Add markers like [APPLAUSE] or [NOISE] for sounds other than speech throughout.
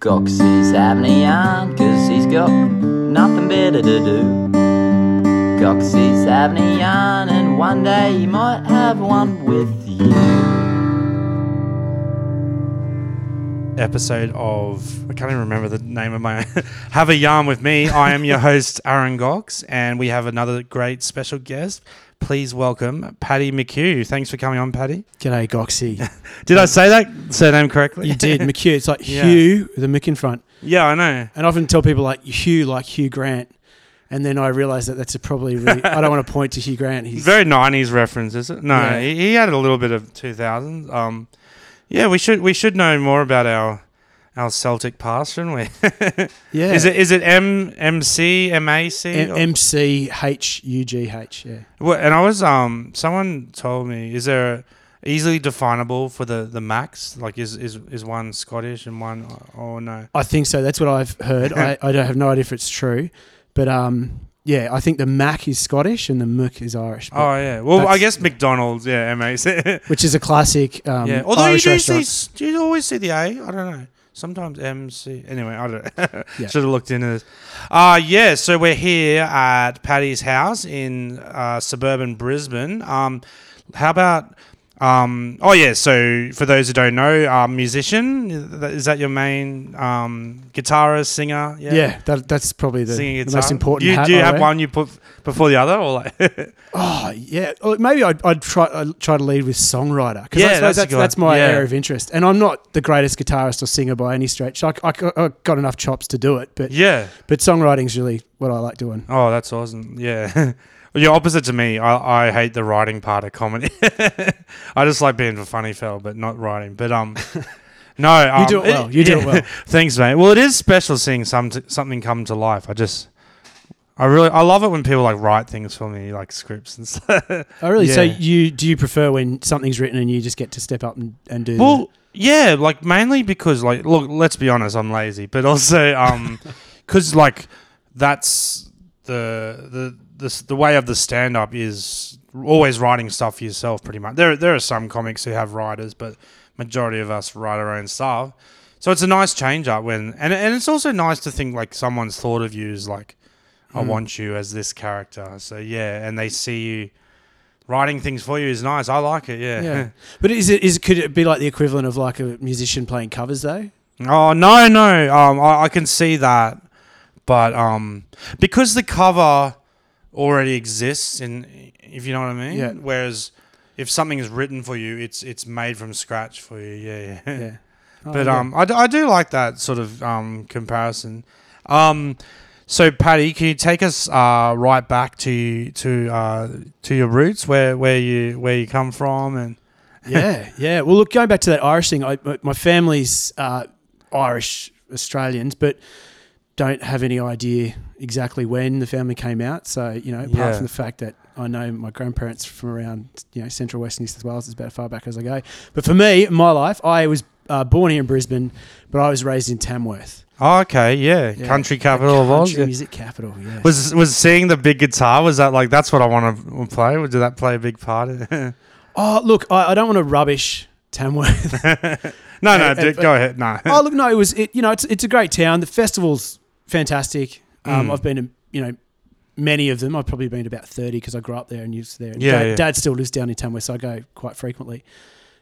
Goxie's having a yarn cause he's got nothing better to do. Goxie's having a yarn and one day he might have one with you. episode of I can't even remember the name of my own. [LAUGHS] Have a Yarn with me. I am your host [LAUGHS] Aaron Gox and we have another great special guest. Please welcome Paddy McHugh. Thanks for coming on, Paddy. G'day, Goxie. [LAUGHS] Did I say that surname correctly? You did, McHugh. It's like Yeah. Hugh with a Mick in front. yeah, I know. And I often tell people like Hugh, like Hugh Grant. And then I realise that that's a probably really, I don't want to point to Hugh Grant. He's Very nineties reference, is it? No, Yeah. he, he had a little bit of two thousands. Um yeah, we should we should know more about our our Celtic past, shouldn't we? [LAUGHS] yeah. Is it is it M M C M A C? M- C H U G H? Yeah. Well, and I was um someone told me is there easily definable for the the max like is is is one Scottish and one oh no I think so. That's what I've heard. I, [LAUGHS] I don't have no idea if it's true. But um, yeah, I think the Mac is Scottish and the Mook is Irish. oh yeah well I guess McDonald's yeah M A C [LAUGHS] which is a classic um, yeah although Irish you do restaurant. see do you always see the A I don't know sometimes M C anyway I don't [LAUGHS] Yeah. should have looked into this uh yeah so we're here at Paddy's house in uh, suburban Brisbane um how about um, oh yeah, so for those who don't know, uh, musician is that your main um, guitarist, singer? yeah, that, that's probably the, the most important. You, do you I have wear. one you put before the other, or like? [LAUGHS] Oh yeah, Well, maybe I'd, I'd try I'd try to lead with songwriter because Yeah, that's, that's that's, that's, my Yeah. area of interest. And I'm not the greatest guitarist or singer by any stretch. I, I, I got enough chops to do it, but yeah. but songwriting's really what I like doing. Oh, that's awesome. Yeah. [LAUGHS] Well, You're opposite to me. I, I hate the writing part of comedy. [LAUGHS] I just like being a funny fella, but not writing. But um, [LAUGHS] no, um, You do it well. You do it well. [LAUGHS] Thanks, mate. Well, it is special seeing some something come to life. I just, I really, I love it when people like write things for me, like scripts and stuff. Oh really? So you do you prefer when something's written and you just get to step up and, and do? Well, yeah, like mainly because like look, let's be honest, I'm lazy, but also um cuz like that's the the the the way of the stand up is always writing stuff for yourself pretty much. There there are some comics who have writers, but majority of us write our own stuff. So it's a nice change up when and and it's also nice to think like someone's thought of you as like I Mm. want you as this character. So yeah, and they see you writing things for you is nice. I like it. yeah. yeah. [LAUGHS] But is it is could it be like the equivalent of like a musician playing covers though? Oh no, no. Um, I, I can see that, but um, because the cover already exists, in if you know what I mean. Yeah. Whereas if something is written for you, it's it's made from scratch for you. Yeah, yeah. Yeah. [LAUGHS] Oh, but yeah. um, I, d- I do like that sort of um comparison. Um, so Paddy, can you take us uh right back to to uh to your roots, where where you where you come from, and [LAUGHS] yeah, yeah. Well, look, going back to that Irish thing, I, my- my family's uh, Irish Australians, but don't have any idea exactly when the family came out. So, you know, apart Yeah. from the fact that I know my grandparents from around, you know, central west New South Wales is about as far back as I go. But for me, in my life, I was uh, born here in Brisbane, but I was raised in Tamworth. oh, okay, yeah, Yeah. country capital of Oz. country music capital, yeah. Was was seeing the big guitar? Was that like that's what I want to play? Did that play a big part? [LAUGHS] oh, look, I, I don't want to rubbish Tamworth. [LAUGHS] no, no, [LAUGHS] d- uh, go ahead. No, oh look, no, it was it. You know, it's it's a great town. The festival's fantastic. Um, Mm. I've been to you know many of them. I've probably been to about thirty because I grew up there and used there. Yeah, Dad, yeah. Dad still lives down in Tamworth, so I go quite frequently.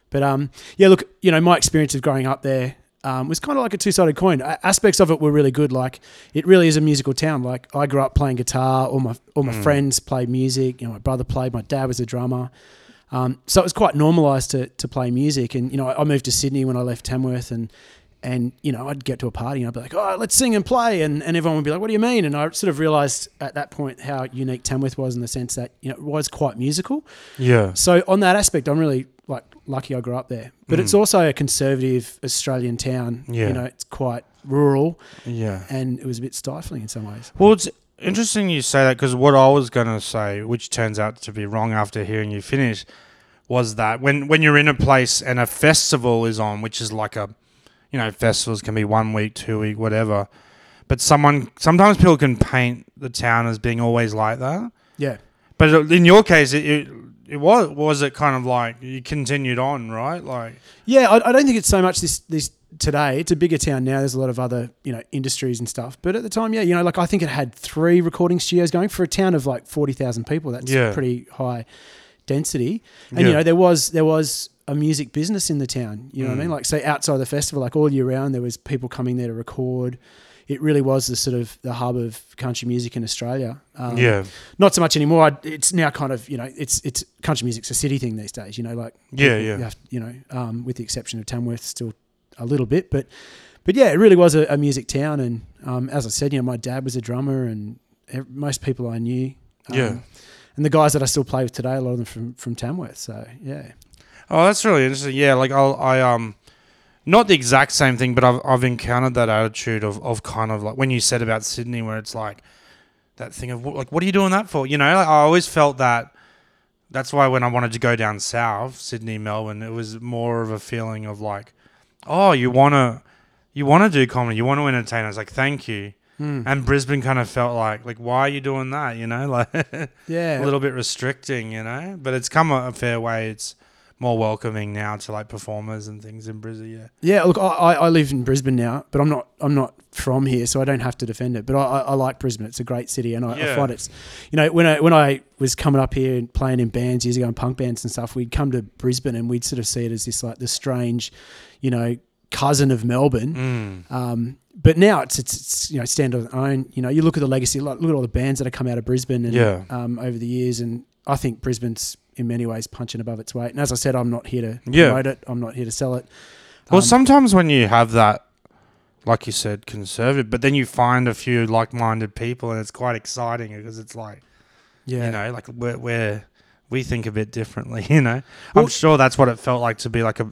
But um, yeah, look, you know, my experience of growing up there um, was kind of like a two-sided coin. A- aspects of it were really good. Like it really is a musical town. Like I grew up playing guitar. All my all my Mm. friends played music. You know, my brother played. My dad was a drummer. Um, so it was quite normalised to to play music. And you know, I moved to Sydney when I left Tamworth, and and you know, I'd get to a party and I'd be like, "Oh, let's sing and play," and, and everyone would be like, "What do you mean?" And I sort of realised at that point how unique Tamworth was in the sense that you know it was quite musical. yeah, So on that aspect, I'm really like lucky I grew up there. But it's Mm. also a conservative Australian town. Yeah. You know, it's quite rural, yeah. and it was a bit stifling in some ways. Well, it's interesting you say that because what I was gonna say, which turns out to be wrong after hearing you finish, was that when when you're in a place and a festival is on, which is like a, you know, festivals can be one week, two week, whatever. But someone sometimes people can paint the town as being always like that. Yeah. But in your case, it, it it was was it kind of like you continued on, right? Like Yeah, I, I don't think it's so much this this today. It's a bigger town now. There's a lot of other you know industries and stuff. But at the time, yeah, you know, like I think it had three recording studios going for a town of like forty thousand people. That's Yeah. pretty high density. And Yeah. you know, there was there was a music business in the town. You know what I Mm. mean? Like say outside the festival, like all year round, there was people coming there to record. It really was the sort of the hub of country music in Australia. Um, yeah, not so much anymore. I- It's now kind of you know it's it's country music's a city thing these days. You know, like Yeah, yeah. you, have- you know, um, with the exception of Tamworth, still a little bit, but but yeah, it really was a, a music town. And um, as I said, you know, my dad was a drummer, and most people I knew, um, Yeah. and the guys that I still play with today, a lot of them from from Tamworth. So yeah, Oh, that's really interesting. Yeah, like I'll, I um, not the exact same thing, but I've I've encountered that attitude of of kind of like when you said about Sydney, where it's like that thing of like, what are you doing that for? You know, like, I always felt that. That's why when I wanted to go down south, Sydney, Melbourne, it was more of a feeling of like, oh, you wanna, you wanna do comedy, you want to entertain us. Like, thank you. Hmm. And Brisbane kind of felt like, like, why are you doing that? You know, [LAUGHS] like yeah, a little bit restricting, you know. But it's come a, a fair way. It's more welcoming now to like performers and things in Brisbane. Yeah, Yeah, look, I, I live in Brisbane now, but I'm not I'm not from here, so I don't have to defend it. But I, I, like Brisbane; it's a great city, and I, I find it's, you know, when I when I was coming up here and playing in bands years ago, in punk bands and stuff, we'd come to Brisbane and we'd sort of see it as this like the strange, you know, cousin of Melbourne. mm. Um, but now it's, it's it's you know stand on its own. You know, you look at the legacy, like, look at all the bands that have come out of Brisbane and Yeah. um, over the years, and I think Brisbane's in many ways punching above its weight. And as I said, I'm not here to Yeah. promote it. I'm not here to sell it. Well, Um, sometimes when you have that, like you said, conservative, but then you find a few like-minded people, and it's quite exciting because it's like yeah, you know, like we're, we're we think a bit differently. [LAUGHS] You know, Well- I'm sure that's what it felt like to be like a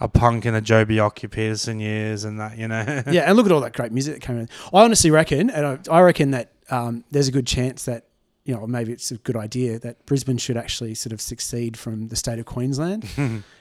a punk in the Joh Bjelke-Petersen years and that. You know, [LAUGHS] yeah, and look at all that great music that came in. I honestly reckon, and I, I reckon that um, there's a good chance that you know maybe it's a good idea that Brisbane should actually sort of succeed from the state of Queensland [LAUGHS]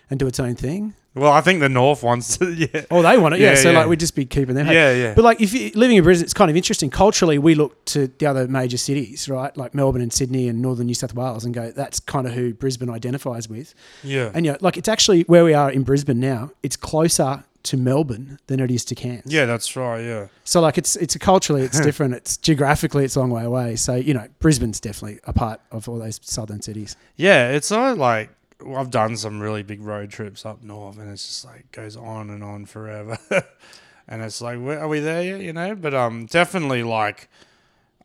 and do its own thing. well, I think the North wants to. [LAUGHS] Yeah, Oh, they want it, yeah. Yeah, so yeah. like we'd just be keeping them. yeah, yeah. But like if you're living in Brisbane, it's kind of interesting. Culturally, we look to the other major cities, right? Like Melbourne and Sydney and northern New South Wales, and go, that's kind of who Brisbane identifies with. yeah. And you know, like it's actually where we are in Brisbane now. It's closer to Melbourne than it is to Cairns. Yeah, that's right. Yeah. So like it's it's culturally it's [LAUGHS] different. It's geographically it's a long way away. So you know Brisbane's definitely a part of all those southern cities. Yeah, it's of like I've done some really big road trips up north, and it's just like goes on and on forever. [LAUGHS] and it's like, where, are we there yet? You know, but um, definitely like,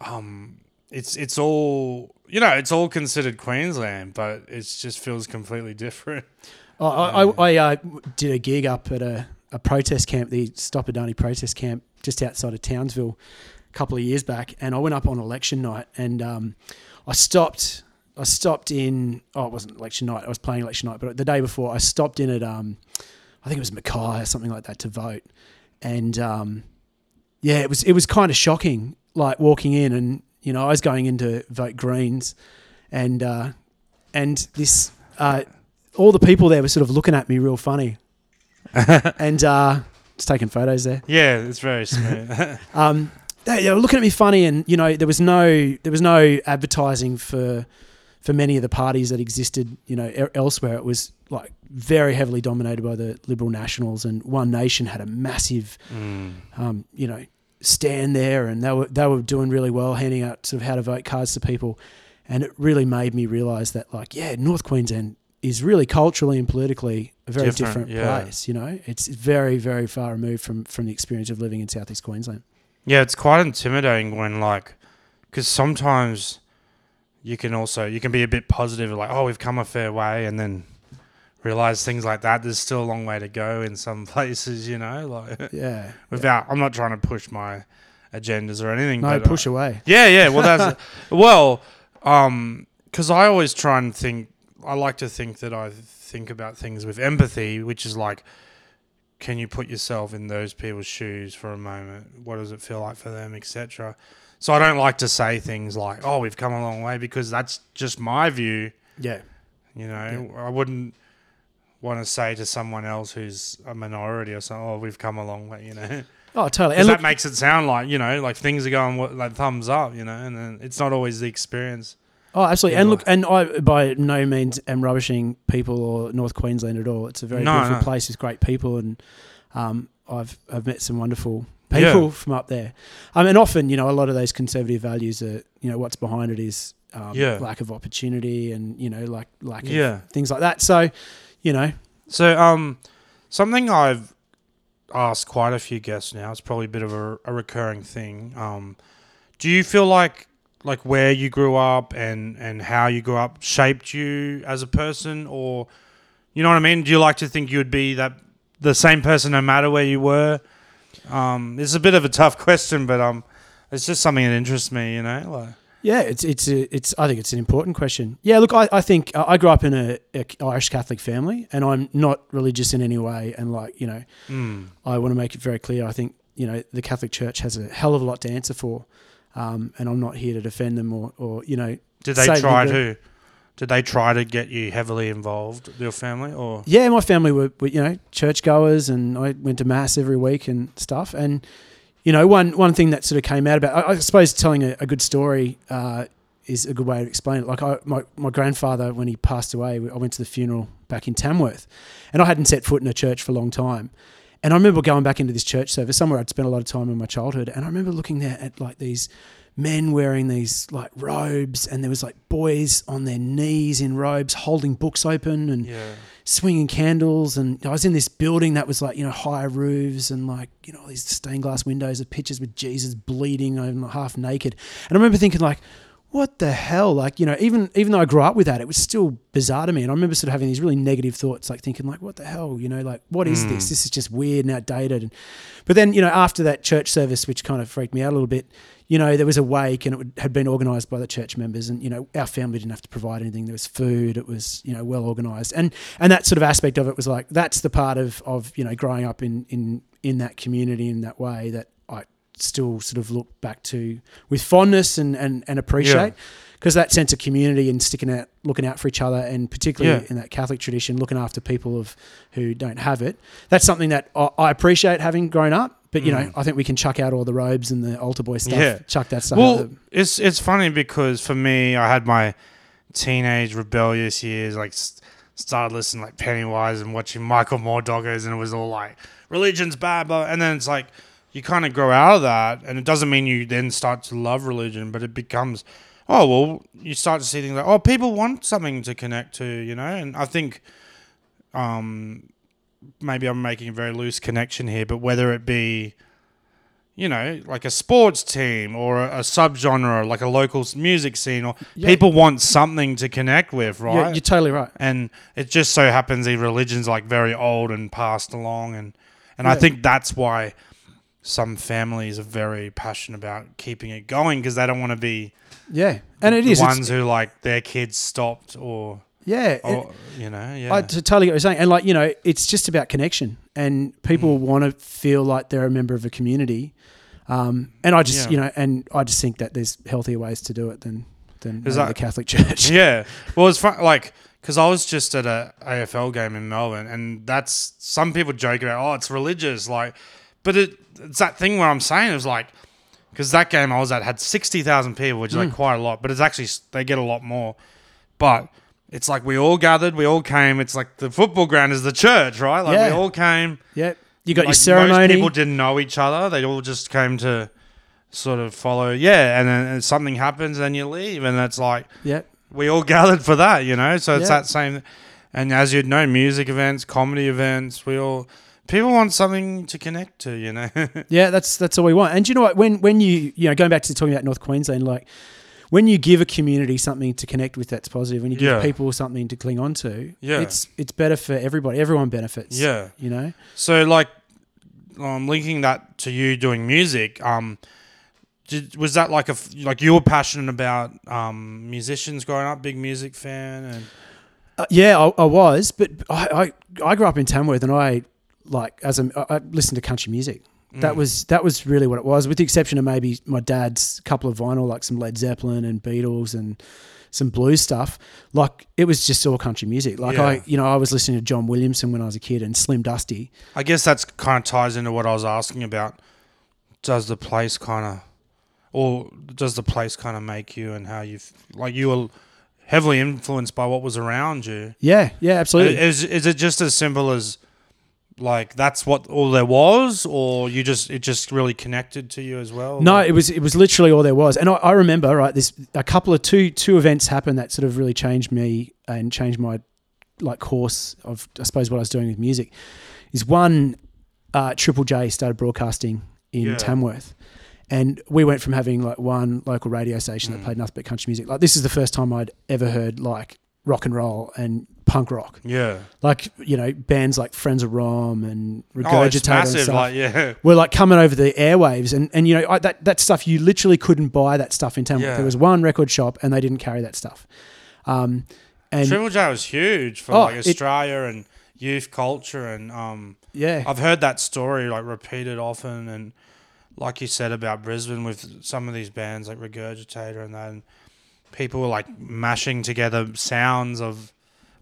um, it's it's all you know, it's all considered Queensland, but it just feels completely different. I I, I uh, did a gig up at a, a protest camp, the Stop Adani protest camp, just outside of Townsville, a couple of years back, and I went up on election night, and um, I stopped. I stopped in. Oh, it wasn't election night. I was playing election night, but the day before, I stopped in at. Um, I think it was Mackay or something like that to vote, and um, yeah, it was it was kind of shocking, like walking in, and you know, I was going in to vote Greens, and uh, and this uh, all the people there were sort of looking at me real funny, [LAUGHS] and uh, just taking photos there. Yeah, it's very smooth. [LAUGHS] [LAUGHS] Um, they, they were looking at me funny, and you know there was no there was no advertising for for many of the parties that existed. You know e- elsewhere, it was like very heavily dominated by the Liberal Nationals, and One Nation had a massive mm. um, you know stand there, and they were they were doing really well, handing out sort of how to vote cards to people, and it really made me realise that like yeah, North Queensland is really culturally and politically a very Different, different, yeah. place. You know, it's very very far removed from from the experience of living in southeast Queensland. Yeah, it's quite intimidating when like, because sometimes you can also you can be a bit positive, like oh we've come a fair way, and then realize things like that. There's still a long way to go in some [LAUGHS] places, you know. Like Yeah, [LAUGHS] without, I'm not trying to push my agendas or anything. no uh, push away. yeah, yeah. Well, that's [LAUGHS] well, um, because I always try and think. I like to think that I think about things with empathy, which is like, can you put yourself in those people's shoes for a moment? What does it feel like for them, etc. So I don't like to say things like, "Oh, we've come a long way," because that's just my view. Yeah, You know, I wouldn't want to say to someone else who's a minority or something, "Oh, we've come a long way," you know. [LAUGHS] oh totally. And that makes it sound like you know, like things are going like thumbs up, you know, and then it's not always the experience. Oh, absolutely. And look, and I by no means am rubbishing people or North Queensland at all. It's a very No, beautiful no. place with great people, and um, I've I've met some wonderful people Yeah. from up there. I mean, often you know a lot of those conservative values are you know what's behind it is um, Yeah. lack of opportunity and you know like lack of Yeah. things like that. So you know So, um, something I've asked quite a few guests now. It's probably a bit of a, a recurring thing. Um, do you feel like like where you grew up and and how you grew up shaped you as a person, or you know what I mean? Do you like to think you'd be that the same person no matter where you were? Um, it's a bit of a tough question, but um, it's just something that interests me. You know, like Yeah, it's it's a, it's. I think it's an important question. Yeah, look, I, I think uh, I grew up in a, a Irish Catholic family, and I'm not religious in any way. And like you know, mm, I want to make it very clear. I think you know the Catholic Church has a hell of a lot to answer for, um, and I'm not here to defend them or or you know. did they try to? Did they try to get you heavily involved, your family, or Yeah, my family were, were you know churchgoers, and I went to mass every week and stuff. And you know, one one thing that sort of came out about, I, I suppose, telling a, a good story uh, is a good way to explain it. Like I, my my grandfather, when he passed away, I went to the funeral back in Tamworth, and I hadn't set foot in a church for a long time. And I remember going back into this church service, somewhere I'd spent a lot of time in my childhood, and I remember looking there at like these men wearing these like robes, and there was like boys on their knees in robes holding books open and yeah, swinging candles. And I was in this building that was like you know high roofs and like you know these stained glass windows of pictures with Jesus bleeding and half naked. And I remember thinking like what the hell like you know even even though I grew up with that it was still bizarre to me and I remember sort of having these really negative thoughts like thinking like what the hell you know like what is Mm. this this is just weird and outdated and but then you know after that church service which kind of freaked me out a little bit you know, there was a wake and it would, had been organised by the church members, and you know, our family didn't have to provide anything. There was food. It was you know well organised, and and that sort of aspect of it was like that's the part of of you know growing up in in in that community in that way that still sort of look back to with fondness and and and appreciate. Because that sense of community and sticking out, looking out for each other, and particularly Yeah. in that Catholic tradition, looking after people of who don't have it, that's something that I, I appreciate having grown up. But you know, Mm. I think we can chuck out all the robes and the altar boy stuff. Yeah. Chuck that stuff out. Well, the- it's it's funny because for me, I had my teenage rebellious years, like s- started listening like Pennywise and watching Michael Moore doggos, and it was all like religion's bad, blah. And then it's like you kind of grow out of that, and it doesn't mean you then start to love religion, but it becomes oh well, you start to see things like oh people want something to connect to, you know, and I think um maybe I'm making a very loose connection here, but whether it be you know, like a sports team or a, a subgenre, like a local music scene, or Yeah. people want something to connect with, right? Yeah, you're totally right. and it just so happens the religion's like very old and passed along, and and I think that's why some families are very passionate about keeping it going because they don't want to be Yeah, and it the is. it's- ones who like their kids stopped or yeah, it- you know yeah I totally get what you're saying. And like you know, it's just about connection, and people Mm. want to feel like they're a member of a community. Um, and I just Yeah. you know, and I just think that there's healthier ways to do it than than Is that- the Catholic Church. [LAUGHS] yeah. Well, it's fun. Like, because I was just at a AFL game in Melbourne, and that's some people joke about, oh, it's religious, like, but it, it's that thing where I'm saying it was like, because that game I was at had sixty thousand people, which is like Mm. quite a lot, but it's actually they get a lot more, but. It's like we all gathered, we all came. It's like the football ground is the church, right? Like Yeah. we all came. Yeah, you got like your ceremony. Most people didn't know each other. They all just came to sort of follow. Yeah, and then something happens, and you leave, and that's like yeah, we all [LAUGHS] gathered for that, you know. So it's Yeah. that same. And as you'd know, music events, comedy events, we all people want something to connect to, you know. [LAUGHS] yeah. That's that's all we want. And you know what? When when you you know going back to talking about North Queensland, like when you give a community something to connect with, that's positive. When you give Yeah. people something to cling on to, Yeah. it's it's better for everybody. Everyone benefits. yeah. you know. So like, um, linking that to you doing music, um, did, was that like a like you were passionate about um musicians growing up, big music fan, and Uh, yeah, I, I was, but I, I I grew up in Tamworth, and I like as a I listened to country music. That Mm. was that was really what it was, with the exception of maybe my dad's couple of vinyl, like some Led Zeppelin and Beatles and some blues stuff. Like it was just all country music. Like Yeah. I, you know, I was listening to John Williamson when I was a kid and Slim Dusty. I guess that's kind of ties into what I was asking about. Does the place kind of, or does the place kind of make you and how you like you were heavily influenced by what was around you? Yeah, yeah, absolutely. Is is it just as simple as like that's what all there was, or you just it just really connected to you as well? No, it was it was literally all there was, and I, I remember right. This a couple of two two events happened that sort of really changed me and changed my like course of I suppose what I was doing with music. Is one uh, Triple J started broadcasting in Yeah. Tamworth, and we went from having like one local radio station Mm. that played nothing but country music. Like this is the first time I'd ever heard like rock and roll and punk rock. yeah. Like you know bands like Frenzal Rhomb and Oh, it's Regurgitator and stuff Like yeah, were like coming over the airwaves and, and you know I, that that stuff you literally couldn't buy that stuff in town. Yeah. There was one record shop and they didn't carry that stuff. Um, and Triple J was huge for Oh, like it- Australia and youth culture, and um, yeah, I've heard that story like repeated often, and like you said about Brisbane with some of these bands like Regurgitator and that, and people were like mashing together sounds of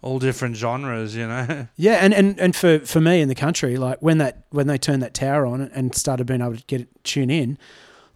all different genres, you know. [LAUGHS] yeah, and, and, and for, for me in the country, like when that when they turned that tower on and started being able to get it tune in,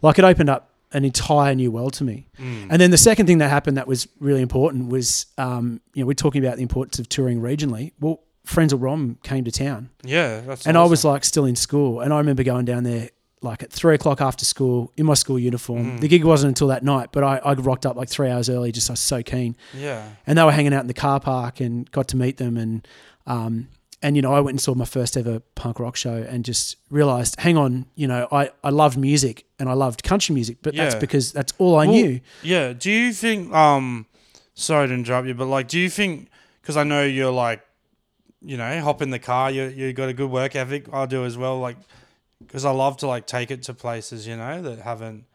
like it opened up an entire new world to me. Mm. And then the second thing that happened that was really important was, um, you know, we're talking about the importance of touring regionally. Well, Frenzal Rhomb came to town. Yeah, that's and I was like still in school, and I remember going down there like at three o'clock after school in my school uniform. Mhm. The gig wasn't until that night, but I, I rocked up like three hours early, just I was so keen. yeah, And they were hanging out in the car park, and got to meet them, and um, and you know I went and saw my first ever punk rock show, and just realized, hang on, you know I I loved music and I loved country music, but that's because that's all I Well, knew. Yeah. Do you think? Um, sorry to interrupt you, but like, do you think? Because I know you're like, you know, hop in the car. You you got a good work ethic. I do as well. Like, because I love to like take it to places, you know, that haven't.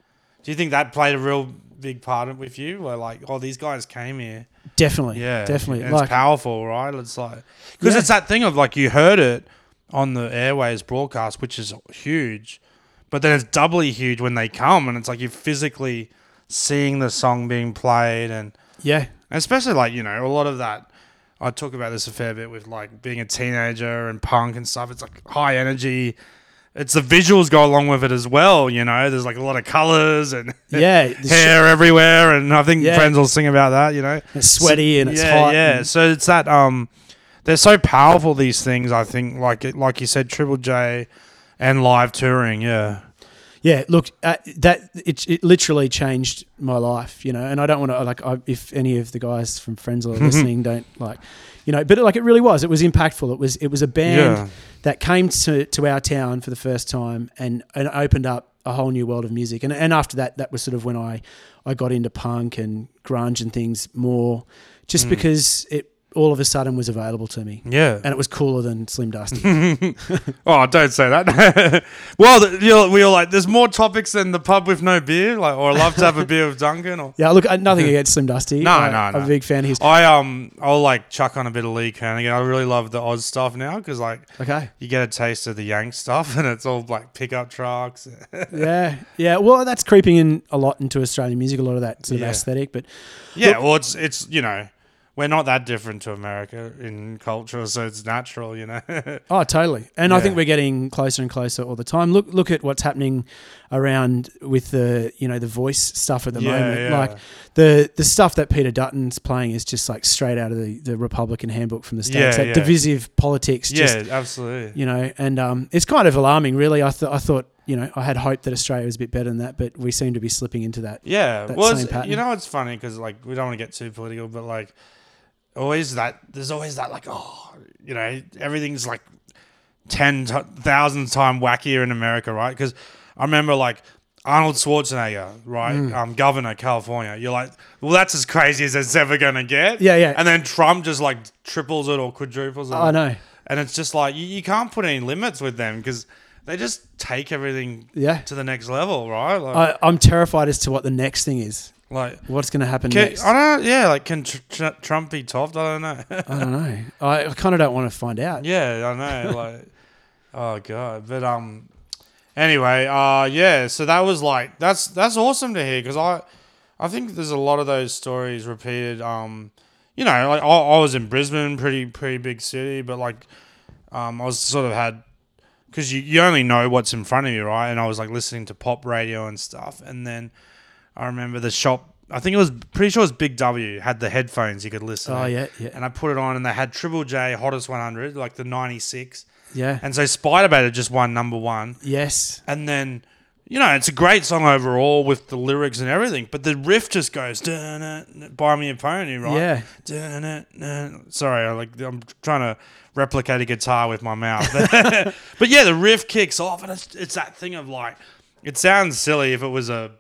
Do you think that played a real big part with you? Where like, oh, these guys came here. Definitely, Yeah, definitely. And Like, it's powerful, right? It's like because Yeah. it's that thing of like you heard it on the airways broadcast, which is huge, but then it's doubly huge when they come, and it's like you're physically seeing the song being played, and yeah, especially like you know a lot of that. I talk about this a fair bit with like being a teenager and punk and stuff. It's like high energy. It's the visuals go along with it as well. You know, there's like a lot of colors and yeah. the [LAUGHS] sh- hair everywhere, and I think Yeah. Frenzal will sing about that. You know, It's sweaty and it's yeah, hot. Yeah, and- so it's that um, they're so powerful. These things, I think, like like you said, Triple J and live touring. Yeah, Yeah, look, uh, that it, it literally changed my life, you know. And I don't want to like I, if any of the guys from Frenzal are [LAUGHS] listening, don't like, you know. But like it really was. It was impactful. It was it was a band yeah, that came to, to our town for the first time and, and opened up a whole new world of music. And and after that, that was sort of when I I got into punk and grunge and things more, just Mm. because it all of a sudden was available to me. yeah. And it was cooler than Slim Dusty. [LAUGHS] oh, don't say that. [LAUGHS] well, the, you know, we were like, there's more topics than the pub with no beer, like, or I love to have a beer with Duncan, or yeah, look, nothing [LAUGHS] against Slim Dusty. No, I, no, I'm no. a big fan of his. I um, I'll like chuck on a bit of Lee Kernaghan. I really love the Oz stuff now because like Okay. you get a taste of the Yank stuff, and it's all like pickup trucks. yeah, yeah. Well, that's creeping in a lot into Australian music, a lot of that sort of Yeah. aesthetic. But Yeah, well, it's it's you know, we're not that different to America in culture, so it's natural, you know. oh, totally. And I think we're getting closer and closer all the time. Look, look at what's happening around with the you know the voice stuff at the Yeah, moment. yeah. Like the the stuff that Peter Dutton's playing is just like straight out of the, the Republican handbook from the states. Yeah, yeah. divisive politics. Just yeah, absolutely. you know, and um, it's kind of alarming, really. I thought I thought you know I had hoped that Australia was a bit better than that, but we seem to be slipping into that. Yeah, that well, you know, it's funny because like we don't want to get too political, but like always that there's always that like oh, you know, everything's like ten thousand time wackier in America, right? Because I remember like. Arnold Schwarzenegger, right? Mm. Um, governor, California. You're like, well, that's as crazy as it's ever gonna get. Yeah, yeah. And then Trump just like triples it or quadruples it. I know. And it's just like you, you can't put any limits with them because they just take everything Yeah. to the next level, right? Like, I, I'm terrified as to what the next thing is. like What's going to happen can, next? I don't. Yeah, like can tr- tr- Trump be topped? I don't know. I don't know. I, I kind of don't want to find out. [LAUGHS] yeah, I know. Like, [LAUGHS] oh god. But um, anyway, uh, yeah. So that was like that's that's awesome to hear because I, I think there's a lot of those stories repeated. Um, you know, like I, I was in Brisbane, pretty pretty big city, but like, um, I was sort of had because you, you only know what's in front of you, right? And I was like listening to pop radio and stuff. And then I remember the shop, I think it was pretty sure it was Big W, had the headphones you could listen. Oh to. yeah, yeah. And I put it on and they had Triple J Hottest 100, like the 96. Yeah. And so Spiderbait just won number one. yes. And then, you know, it's a great song overall with the lyrics and everything, but the riff just goes, "Dun, it, buy me a pony, right? Yeah. Dun, it, dun." Sorry, I like I'm trying to replicate a guitar with my mouth. [LAUGHS] But, yeah, the riff kicks off, and it's, it's that thing of like, it sounds silly if it was a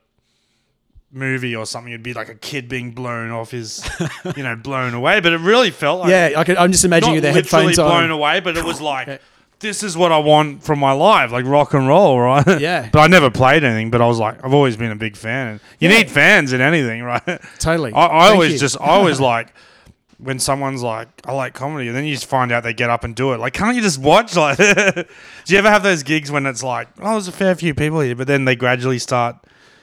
movie or something. It'd be like a kid being blown off his, [LAUGHS] you know, blown away. But it really felt like Yeah. I could, I'm just imagining you with the headphones blown on. away, but it was like. This is what I want from my life, like rock and roll, right? [LAUGHS] Yeah. but I never played anything, but I was like, I've always been a big fan. And you Yeah. need fans in anything, [LAUGHS] right? I, Totally. I Thank always you. just, I always [LAUGHS] like when someone's like, I like comedy, and then you just find out they get up and do it. Like, can't you just watch? Like, do you ever have those gigs when it's like, oh, there's a fair few people here, but then they gradually start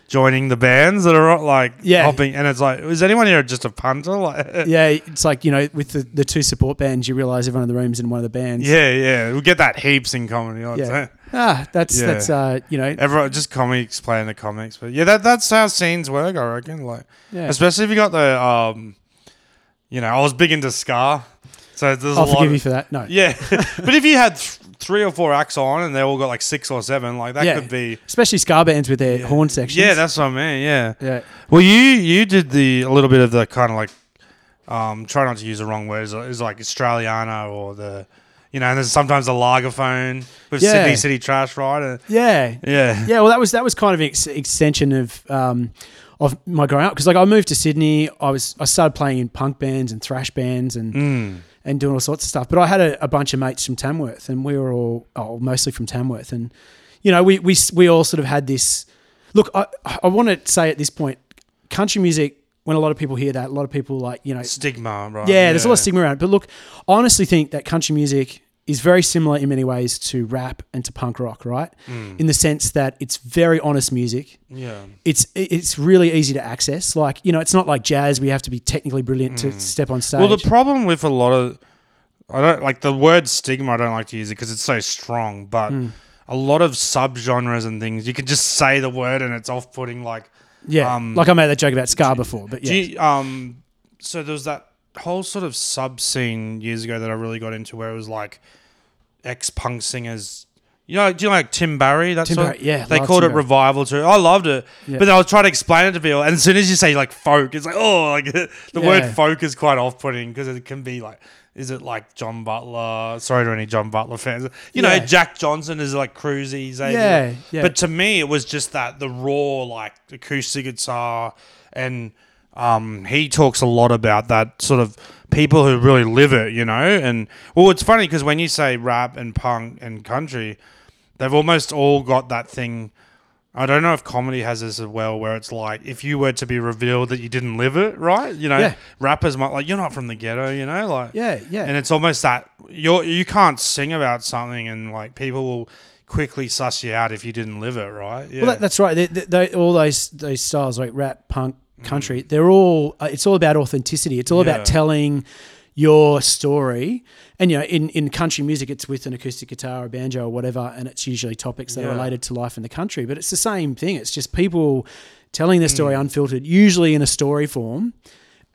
joining the bands that are like Yeah. hopping, and it's like, is anyone here just a punter? [LAUGHS] Like, yeah, it's like you know, with the, the two support bands, you realize everyone in the room's in one of the bands. Yeah, yeah. We get that heaps in comedy. I'd Yeah. say. Ah, that's Yeah. that's uh, you know, Everyone just comics playing the comics, but yeah, that that's how scenes work. I reckon, like yeah. especially if you got the um, you know, I was big into ska. so there's I'll a lot. forgive Of, you for that. No. yeah, [LAUGHS] but if you had th- three or four acts on and they all got like six or seven, like that Yeah. could be. Especially ska bands with their horn sections. Yeah, that's what I mean. Yeah. yeah. Well, you you did the a little bit of the kind of like, um, try not to use the wrong words. Is like Australiana or the, you know, and there's sometimes the lagerphone with Yeah. Sydney City Trash, Rider. Yeah. yeah. Yeah, well, that was that was kind of an ex- extension of um, of my growing up because like I moved to Sydney, I was I started playing in punk bands and thrash bands and Mm. And doing all sorts of stuff. But I had a, a bunch of mates from Tamworth, and we were all oh, mostly from Tamworth, and you know we we we all sort of had this. Look, I I want to say at this point, country music. When a lot of people hear that, a lot of people like you know Stigma, right? yeah, there's a lot of stigma around it. But look, I honestly think that country music is very similar in many ways to rap and to punk rock, right? Mm. In the sense that it's very honest music. Yeah. It's it's really easy to access. Like you know, it's not like jazz. We have to be technically brilliant to step on stage. Mm. Well, the problem with a lot of, I don't like the word stigma. I don't like to use it because it's so strong. But Hmm. a lot of subgenres and things, you can just say the word and it's off-putting. Like, yeah, um, like I made that joke about ska before, but yeah, you- um, so there was that whole sort of sub scene years ago that I really got into, where it was like ex-punk singers. You know, do you know like Tim Barry? That Tim sort Barry, yeah, They called Tim it Barry. revival too. I loved it, Yeah. but then I was trying to explain it to people, and as soon as you say like folk, it's like oh, like [LAUGHS] the word folk is quite off-putting because it can be like, is it like John Butler? Sorry to any John Butler fans. You know, Jack Johnson is like cruisy. Yeah, yeah. But to me, it was just that the raw like acoustic guitar, and um, he talks a lot about that sort of people who really live it. You know, and well, it's funny because when you say rap and punk and country they've almost all got that thing. I don't know if comedy has this as well, where it's like if you were to be revealed that you didn't live it, right? You know, Yeah. rappers might like you're not from the ghetto, you know, like yeah, yeah. and it's almost that you're you can't sing about something and like people will quickly suss you out if you didn't live it, right? Yeah. Well, that, that's right. They, they, they, all those those styles like rap, punk, country, Mm. they're all. Uh, it's all about authenticity. It's all Yeah. about telling your story. And you know, in, in country music, it's with an acoustic guitar, or banjo, or whatever, and it's usually topics that are related to life in the country. But it's the same thing. It's just people telling their story Mm. unfiltered, usually in a story form,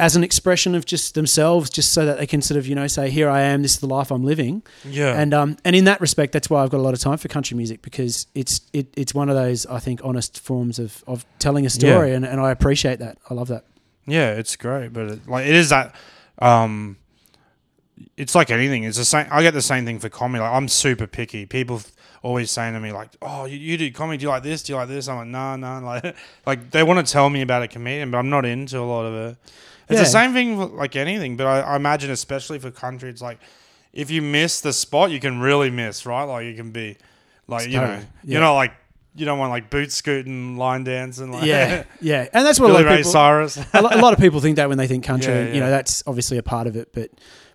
as an expression of just themselves, just so that they can sort of you know say, "Here I am. This is the life I'm living." yeah. And um, and in that respect, that's why I've got a lot of time for country music because it's it, it's one of those I think honest forms of, of telling a story, Yeah. and, and I appreciate that. I love that. Yeah, it's great, but it, like it is that. Um, it's like anything. It's the same. I get the same thing for comedy. Like I'm super picky. People always saying to me like, "Oh, you, you do comedy? Do you like this? Do you like this?" I'm like, "No, no." Like, like they want to tell me about a comedian, but I'm not into a lot of it. It's Yeah. the same thing for, like anything, but I, I imagine especially for country, it's like if you miss the spot, you can really miss, right? Like you can be, like you know, yeah. you're not like you don't want like boot scooting, line dancing, like Yeah, [LAUGHS] yeah, and that's what a Billy lot, of people, Cyrus. [LAUGHS] a, lot of people think that when they think [LAUGHS] country. Yeah, and, You know, that's obviously a part of it, but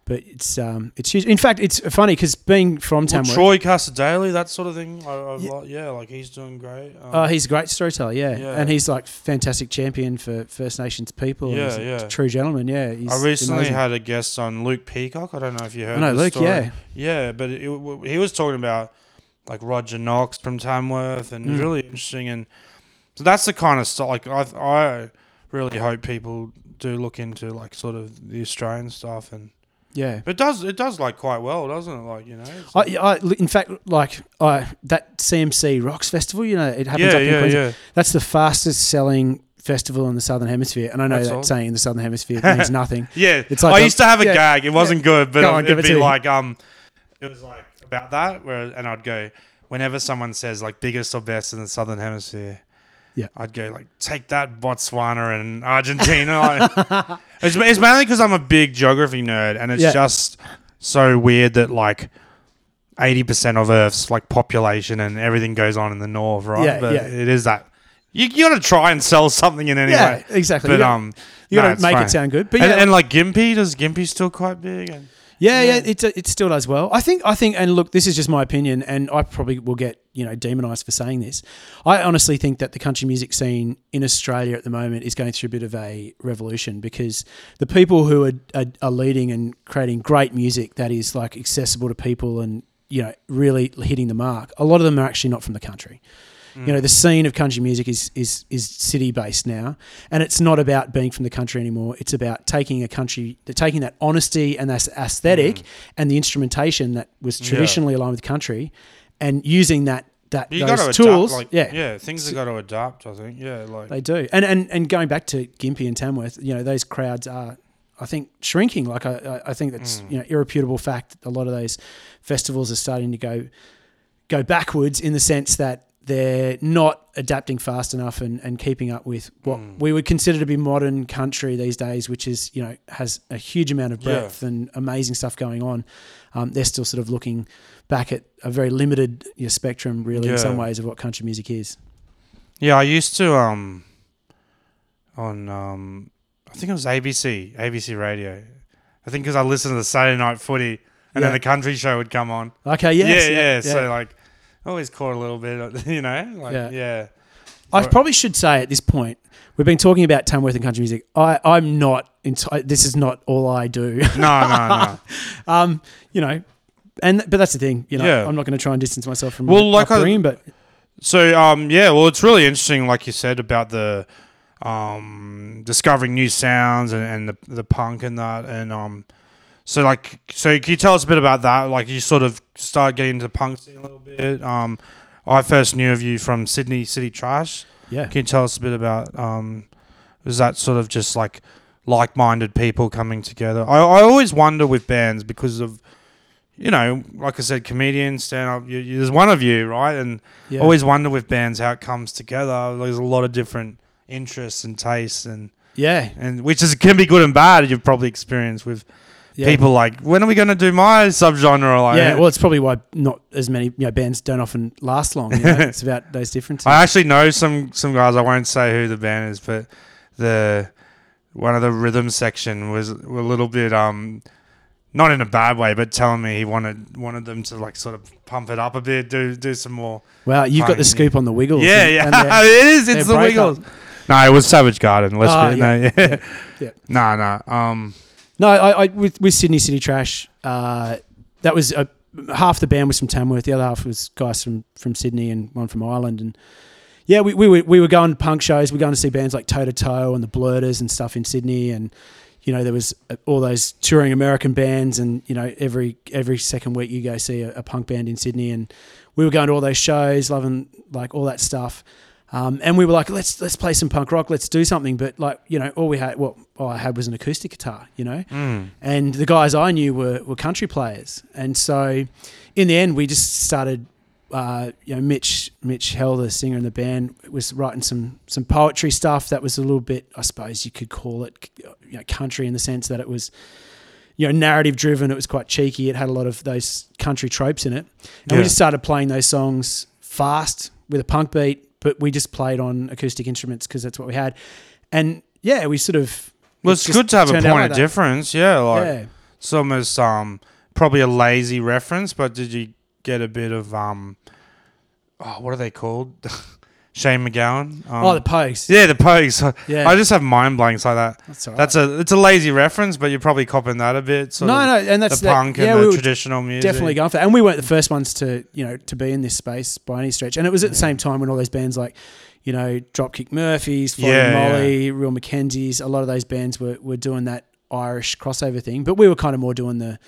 but it's um it's huge. In fact, it's funny because being from Well, Tamworth, Troy Cassar-Daley, that sort of thing. I, I've Yeah. yeah. yeah, like he's doing great. Um, uh, he's a great storyteller. Yeah. Yeah. and he's like fantastic champion for First Nations people. Yeah, he's a yeah. true gentleman. Yeah, I recently amazing. had a guest on Luke Peacock. I don't know if you heard. I know Luke. story. Yeah, yeah, but it, he was talking about like Roger Knox from Tamworth, and Mm. really interesting. And so that's the kind of stuff. Like I, I really hope people do look into like sort of the Australian stuff and Yeah. It does. It does like quite well, doesn't it? Like you know. it's- I, I, in fact, like I, that CMC Rocks Festival, you know, it happens yeah, up in yeah, Queensland. yeah. That's the fastest selling festival in the Southern Hemisphere. And I know That's that saying in the Southern Hemisphere [LAUGHS] means nothing. Yeah, It's like I used to have a yeah, gag. It wasn't good, but Go on, give it'd it be me. like um, it was like about that, where and I'd go whenever someone says like biggest or best in the southern hemisphere. Yeah. I'd go like take that Botswana and Argentina. [LAUGHS] Like, it's, it's mainly because I'm a big geography nerd, and it's Yeah. just so weird that like. Eighty percent of Earth's like population and everything goes on in the north, right? Yeah, but yeah. it is that you, you got to try and sell something in any Yeah, way. exactly. But You gotta- um, You got to it's make it sound good. But and, yeah, and like Gympie, does Gympie still quite big? And Yeah, yeah, Yeah. it, it still does well. I think, I think, and look, this is just my opinion, and I probably will get you know demonized for saying this. I honestly think that the country music scene in Australia at the moment is going through a bit of a revolution because the people who are, are, are leading and creating great music that is like accessible to people and you know really hitting the mark. A lot of them are actually not from the country. Mm. You know, the scene of country music is is is city based now, and it's not about being from the country anymore. It's about taking a country, taking that honesty and that aesthetic mm. and the instrumentation that was Yeah. traditionally aligned with country, and using that that you those to tools. adapt. Like, yeah, yeah, things have got to adapt. I think. Yeah, like they do. And and and going back to Gympie and Tamworth, you know, those crowds are, I think, shrinking. Like I, I- think that's Mm. you know irreputable fact. A lot of those festivals are starting to go go backwards in the sense that they're not adapting fast enough and, and keeping up with what Mm. we would consider to be modern country these days, which is you know has a huge amount of Yeah. breadth and amazing stuff going on. Um, they're still sort of looking back at a very limited you know, spectrum, really, in some ways, of what country music is. yeah, I used to um on um I think it was ABC ABC Radio. I think because I listened to the Saturday Night Footy, and Yeah. then the country show would come on. Okay, yes, yeah, yeah, So like, always caught a little bit, [LAUGHS] you know, like Yeah. yeah, I probably should say at this point, we've been talking about Tamworth and country music. I, I'm not, enti- this is not all I do. no, no, no. [LAUGHS] um, you know, and but that's the thing, you know, Yeah. I'm not going to try and distance myself from Well, my like I- upbringing, but So um yeah, well it's really interesting, like you said about the um discovering new sounds and, and the the punk and that and um so like so can you tell us a bit about that? Like you sort of start getting into the punk scene a little bit. Um I first knew of you from Sydney City Trash. yeah. Can you tell us a bit about um was that sort of just like like minded people coming together? I, I always wonder with bands because of you know, like I said, comedians, stand up. You, you, there's one of you, right? And yeah. always wonder with bands how it comes together. There's a lot of different interests and tastes, and yeah. and which is can be good and bad. You've probably experienced with Yeah. people like, when are we going to do my subgenre? Like, yeah, well, it's probably why not as many you know, bands don't often last long. You know? [LAUGHS] it's about those differences. I actually know some some guys. I won't say who the band is, but the one of the rhythm section was a little bit um. Not in a bad way, but telling me he wanted wanted them to like sort of pump it up a bit, do do some more. wow, you've got the scoop on the Wiggles. Yeah, and- yeah, and [LAUGHS] it is. It's the. Wiggles. No, it was Savage Garden. Let's Ah, be, yeah, no, yeah, yeah. no, [LAUGHS] no. Um, No, I, I with, with Sydney City Trash, uh, that was a, half the band was from Tamworth, the other half was guys from, from Sydney and one from Ireland, and yeah, we, we were we were going to punk shows. We were going to see bands like Toe to Toe and the Blurters and stuff in Sydney, and you know there was uh, all those touring American bands, and you know every every second week you go see a, a punk band in Sydney, and we were going to all those shows, loving like all that stuff. Um, and we were like, let's let's play some punk rock, let's do something. But like, you know, all we had, what all I had was an acoustic guitar, you know. mm, And the guys I knew were, were country players, and so in the end, we just started. Uh, you know, Mitch Mitch Hell, the singer in the band, was writing some some poetry stuff that was a little bit, I suppose you could call it, you know, country in the sense that it was, you know, narrative driven. It was quite cheeky. It had a lot of those country tropes in it, and we just started playing those songs fast with a punk beat, but we just played on acoustic instruments because that's what we had, and yeah, we sort of. well, it's good to have a point like of that. difference. Yeah, like yeah. it's almost um probably a lazy reference, but did you get a bit of um oh what are they called? [LAUGHS] Shane MacGowan. Um, oh, the Pogues. yeah, the Pogues. Yeah, I just have mind blanks like that. that's all right. That's a it's a lazy reference, but you're probably copping that a bit. Sort no, no, and that's the that- punk yeah, and the traditional music. definitely going for that. And we weren't the first ones to you know to be in this space by any stretch. And it was at the same time when all those bands like you know Dropkick Murphys, Flogging Yeah, Molly, Real McKenzies, a lot of those bands were were doing that Irish crossover thing, but we were kind of more doing the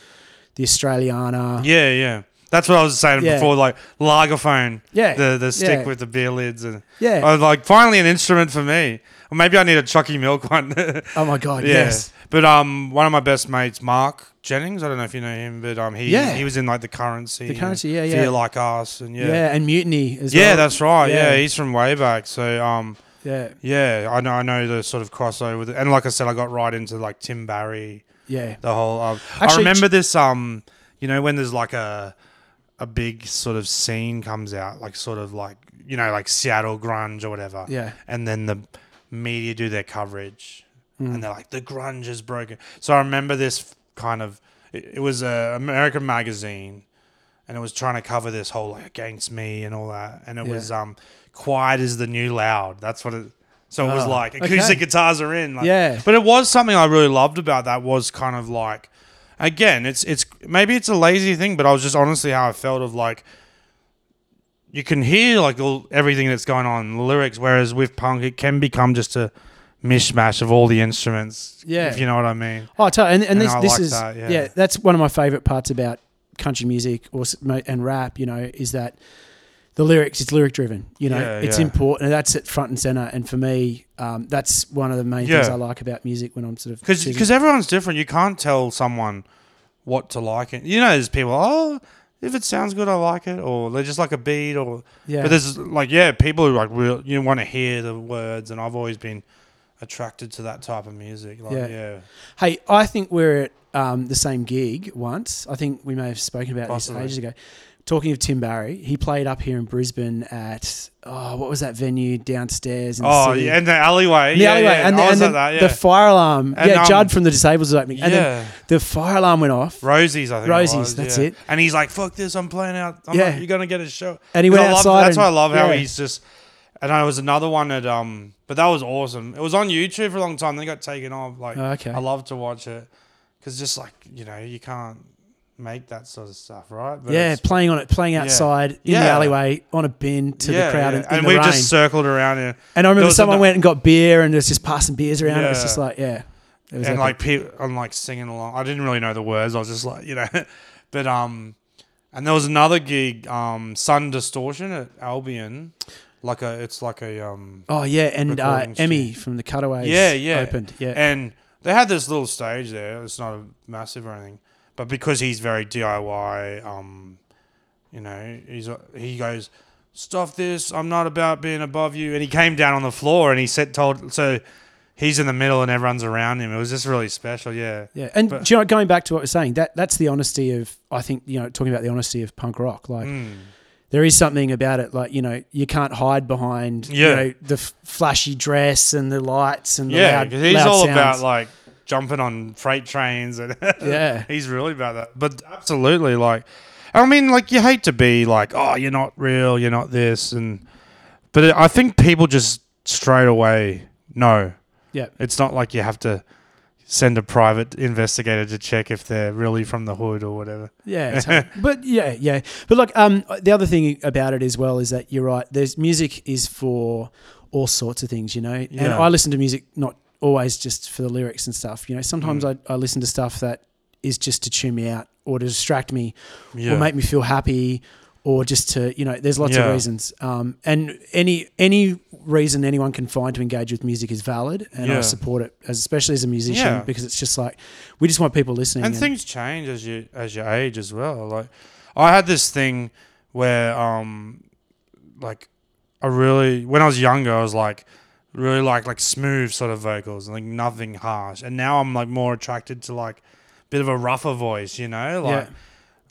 the Australiana. Yeah, yeah. That's what I was saying Yeah. before, like lagerphone. Yeah, The the stick yeah. with the beer lids and Yeah. I was like finally an instrument for me. Or maybe I need a Chucky Milk one. [LAUGHS] Oh my god, yeah. yes. But um one of my best mates, Mark Jennings, I don't know if you know him, but um he Yeah. he was in like the currency. The Currency, yeah, yeah. Feel like us and Yeah. yeah. and Mutiny as well. That's right. Yeah. Yeah. he's from way back. So um yeah, yeah, I know I know the sort of crossover with it. And like I said, I got right into like Tim Barry, yeah, the whole um, I Actually, remember this um you know when there's like a a big sort of scene comes out like sort of like you know like Seattle grunge or whatever yeah, and then the media do their coverage Mm. and they're like the grunge is broken so I remember this kind of it, it was a American magazine and it was trying to cover this whole like against me and all that and it Yeah. was um quiet is the new loud that's what it so it was Oh, like okay. acoustic guitars are in like, Yeah. but it was something I really loved about that was kind of like again it's it's maybe it's a lazy thing but I was just honestly how I felt of like you can hear like all, everything that's going on in the lyrics whereas with punk it can become just a mishmash of all the instruments Yeah. if you know what I mean Oh, totally. And, and, And this, this like is that, yeah. yeah. that's one of my favorite parts about country music or and rap. You know, is that the lyrics it's lyric driven. You know, Yeah, it's yeah. important. And that's at front and center. And for me, um, that's one of the main things I like about music when I'm sort of because everyone's different you can't tell someone what to like it you know there's people oh if it sounds good I like it or they just like a beat or yeah, But there's like yeah, people who like real you want to hear the words, and I've always been attracted to that type of music. Like, Yeah. yeah, Hey, I think we're at um, the same gig once. I think we may have spoken about Possibly. this ages ago. Talking of Tim Barry, he played up here in Brisbane at oh, what was that venue downstairs in the Oh city? yeah, and the alleyway. the yeah, alleyway, yeah. and, the, and at the, that. Yeah, the fire alarm. And, yeah, um, Judd from the Disabled was opening, and then the fire alarm went off, Rosie's, I think. Rosie's, was, that's it. And he's like, "Fuck this! I'm playing out. I'm Yeah. not, you're gonna get a show." and he went I love- outside. That's and- why I love how he's just. And I was another one at um, but that was awesome. It was on YouTube for a long time. Then it got taken off. Like, Oh, okay. I love to watch it because just like you know, you can't make that sort of stuff, right? But yeah, playing on it, playing Yeah. outside in the alleyway on a bin to the crowd in, in and the we rain. just circled around here. and I remember someone went and got beer and was just passing beers around. It was just like, yeah, it was and epic. like people, I'm like singing along. I didn't really know the words. I was just like, you know, [LAUGHS] but um, and there was another gig, um, Sun Distortion at Albion, like a, it's like a um, oh yeah, and uh, Emmy from the Cutaways, Yeah, yeah. opened, yeah, and they had this little stage there. It's not a massive or anything, but because he's very DIY, um, you know, he's he goes. Stuff this. I'm not about being above you. And he came down on the floor and he said, told, so he's in the middle and everyone's around him. It was just really special. Yeah. yeah. And but- you know, going back to what we're saying, that that's the honesty of I think you know talking about the honesty of punk rock, like. Mm. There is something about it, like you know, you can't hide behind you Yeah. know the f- flashy dress and the lights and the Yeah, loud, he's loud all sounds. about like jumping on freight trains and [LAUGHS] Yeah. he's really about that. But absolutely, like, I mean, like you hate to be like, oh, you're not real, you're not this, and but it, I think people just straight away know. Yeah. It's not like you have to send a private investigator to check if they're really from the hood or whatever. Yeah, [LAUGHS] totally. but yeah, yeah. But look, um, the other thing about it as well is that you're right. There's music is for all sorts of things, you know. And Yeah. I listen to music not always just for the lyrics and stuff. You know, sometimes Mm. I, I listen to stuff that is just to tune me out or to distract me Yeah. or make me feel happy or just to you know. There's lots Yeah. of reasons. Um, and any any reason anyone can find to engage with music is valid, and I support it, as especially as a musician, Yeah. because it's just like we just want people listening. and things change as you as you age as well. Like I had this thing where um like I really when I was younger I was like really like like smooth sort of vocals and like nothing harsh. And now I'm like more attracted to like a bit of a rougher voice, you know? Like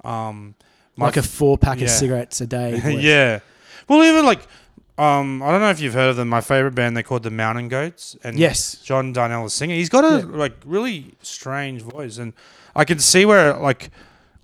um my like a four pack yeah. of cigarettes a day. [LAUGHS] yeah. Well even like um I don't know if you've heard of them. My favorite band they're called the Mountain Goats and Yes. John Darnielle is singing. He's got a Yeah. like really strange voice, and I can see where like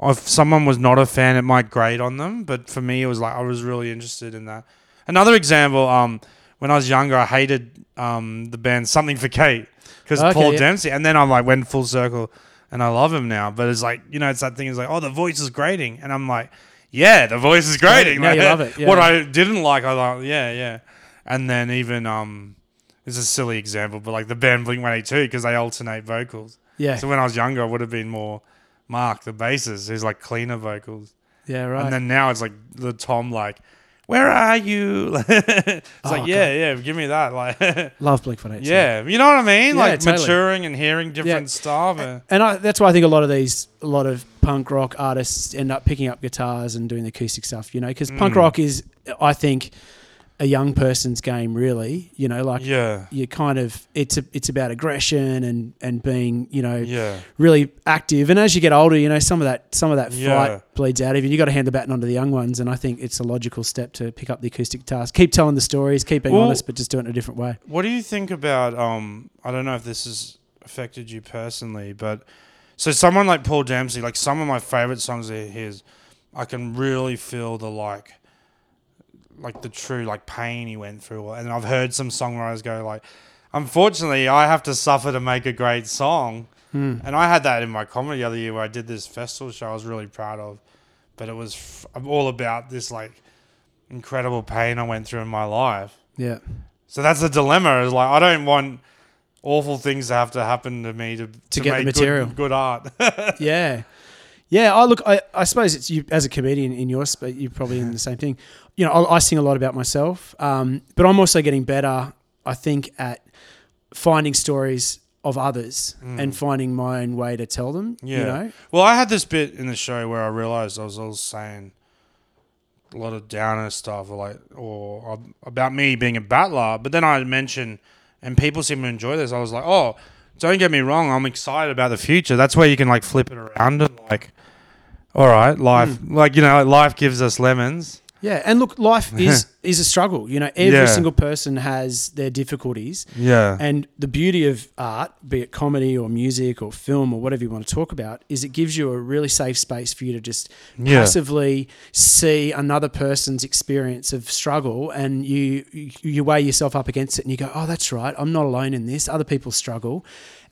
if someone was not a fan, it might grate on them. But for me, it was like I was really interested in that. Another example, um, when I was younger, I hated um the band Something for Kate because Okay, Paul yeah. Dempsey, and then I'm like went full circle, and I love him now. But it's like you know, it's that thing is like, oh, the voice is grating, and I'm like, yeah, the voice is grating. Now you [LAUGHS] love it, yeah. What I didn't like, I like, yeah, yeah. And then even um, it's a silly example, but like the band Blink One Eight Two because they alternate vocals. Yeah. So when I was younger, I would have been more Mark, the bassist, who's like cleaner vocals. Yeah, right. And then now it's like the Tom, like, where are you? [LAUGHS] it's Oh, like, yeah, yeah, give me that. Like, [LAUGHS] Love Blink 182. yeah, you know what I mean? Yeah, like totally. maturing and hearing different stuff. And, And I, that's why I think a lot of these, a lot of punk rock artists end up picking up guitars and doing the acoustic stuff, you know, because punk Mm. rock is, I think, a young person's game, really. You know, like yeah, you kind of, it's a, it's about aggression and and being, you know, yeah, really active. And as you get older, you know, some of that, some of that Yeah. fight bleeds out of you. You got to hand the baton on to the young ones, and I think it's a logical step to pick up the acoustic guitars. Keep telling the stories, keep being Well- honest, but just do it in a different way. What do you think about? Um, I don't know if this has affected you personally, but so someone like Paul Dempsey, like some of my favorite songs of his, I can really feel the like, like the true like pain he went through, and I've heard some songwriters go like, unfortunately, I have to suffer to make a great song, Hmm. and I had that in my comedy the other year where I did this festival show. I was really proud of, but it was f- all about this like incredible pain I went through in my life. Yeah, So that's the dilemma. Is like I don't want awful things to have to happen to me to to, get the make material. good, good art. [LAUGHS] yeah, yeah. I look. I, I suppose it's you as a comedian in your space. You're probably in the same thing. You know, I, I sing a lot about myself, um, but I'm also getting better. I think at finding stories of others and finding my own way to tell them. Yeah. You know. well, I had this bit in the show where I realized I was always saying a lot of downer stuff, or like or about me being a battler, but then I mentioned, and people seem to enjoy this. I was like, oh, don't get me wrong, I'm excited about the future. That's where you can like flip it around and like. All right, life, hmm. like you know, life gives us lemons. Yeah, and look, life [LAUGHS] is is a struggle. You know, every Yeah. single person has their difficulties, Yeah, and the beauty of art, be it comedy or music or film or whatever you want to talk about, is it gives you a really safe space for you to just Yeah. passively see another person's experience of struggle, and you, you you weigh yourself up against it, and you go, "Oh, that's right, I'm not alone in this. Other people struggle."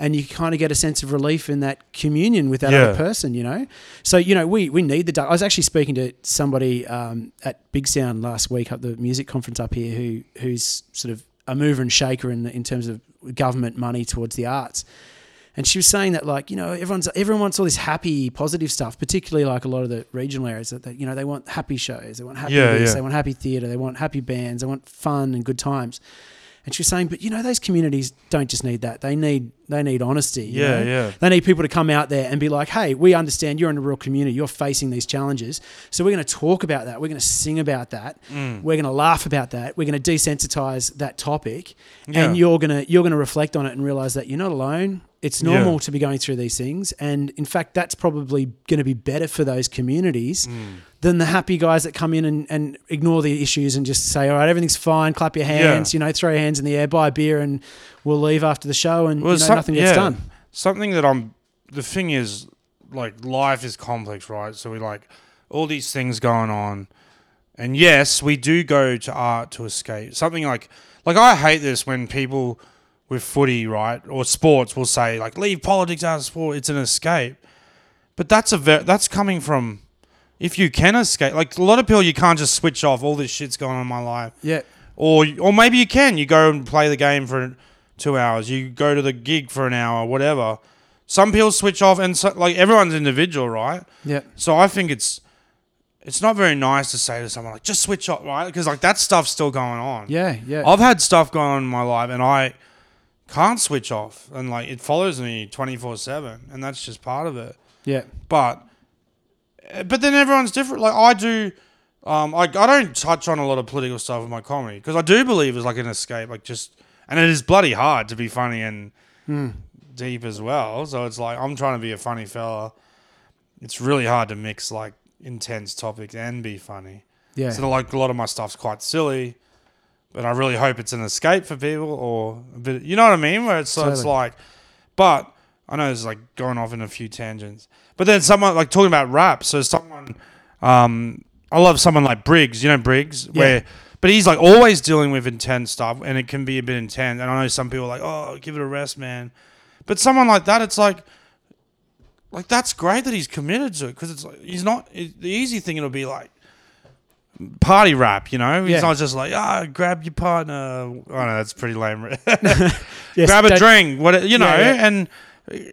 And you kind of get a sense of relief in that communion with that Yeah. other person, you know. So you know, we we need the. dark- I was actually speaking to somebody um, at Big Sound last week at the music conference up here, who who's sort of a mover and shaker in in terms of government money towards the arts. And she was saying that, like, you know, everyone's everyone wants all this happy, positive stuff, particularly like a lot of the regional areas that, they, you know, they want happy shows, they want happy Yeah, this, yeah. they want happy theatre, they want happy bands, they want fun and good times. And she was saying, but you know, those communities don't just need that; they need they need honesty. you Yeah, know? yeah. They need people to come out there and be like, hey, we understand you're in a real community, you're facing these challenges. So we're going to talk about that. We're going to sing about that. Mm. We're going to laugh about that. We're going to desensitize that topic. Yeah. And you're going to you're going to reflect on it and realize that you're not alone. It's Yeah. normal to be going through these things. And in fact, that's probably going to be better for those communities Mm. than the happy guys that come in and, and ignore the issues and just say, all right, everything's fine, clap your hands, you know, throw your hands in the air, buy a beer, and we'll leave after the show. And Well, you know, some- nothing gets yeah. done. something that I'm. The thing is, like, life is complex, right? So we like all these things going on, and yes, we do go to art to escape. Something like, like I hate this when people with footy, right, or sports will say like, leave politics out of sport. It's an escape, but that's a ve- that's coming from. If you can escape, like a lot of people, you can't just switch off. All this shit's going on in my life Yeah. or or maybe you can. You go and play the game for two hours. You go to the gig for an hour, whatever. Some people switch off, and so, like everyone's individual, right? Yeah. So I think it's it's not very nice to say to someone like just switch off, right? Because like that stuff's still going on. Yeah. Yeah. I've had stuff going on in my life, and I can't switch off, and like it follows me twenty four seven, and that's just part of it. yeah. But but then everyone's different. Like I do, um, I I don't touch on a lot of political stuff in my comedy because I do believe it's like an escape, like just, and it is bloody hard to be funny and deep as well. So it's like I'm trying to be a funny fella. It's really hard to mix like intense topics and be funny. Yeah. So like a lot of my stuff's quite silly, but I really hope it's an escape for people or a bit. You know what I mean? Where it's so it's like, but I know it's like going off in a few tangents. But then someone like talking about rap. So someone, um, I love someone like Briggs. You know Briggs, where. But he's like always dealing with intense stuff, and it can be a bit intense. And I know some people are like, "Oh, give it a rest, man." But someone like that, it's like, like that's great that he's committed to it because it's like he's not it, the easy thing. It'll be like party rap, you know. He's Yeah. not just like ah, grab your partner. I know that's pretty lame. Yes, [LAUGHS] [LAUGHS] grab a drink, what you know, Yeah, yeah. and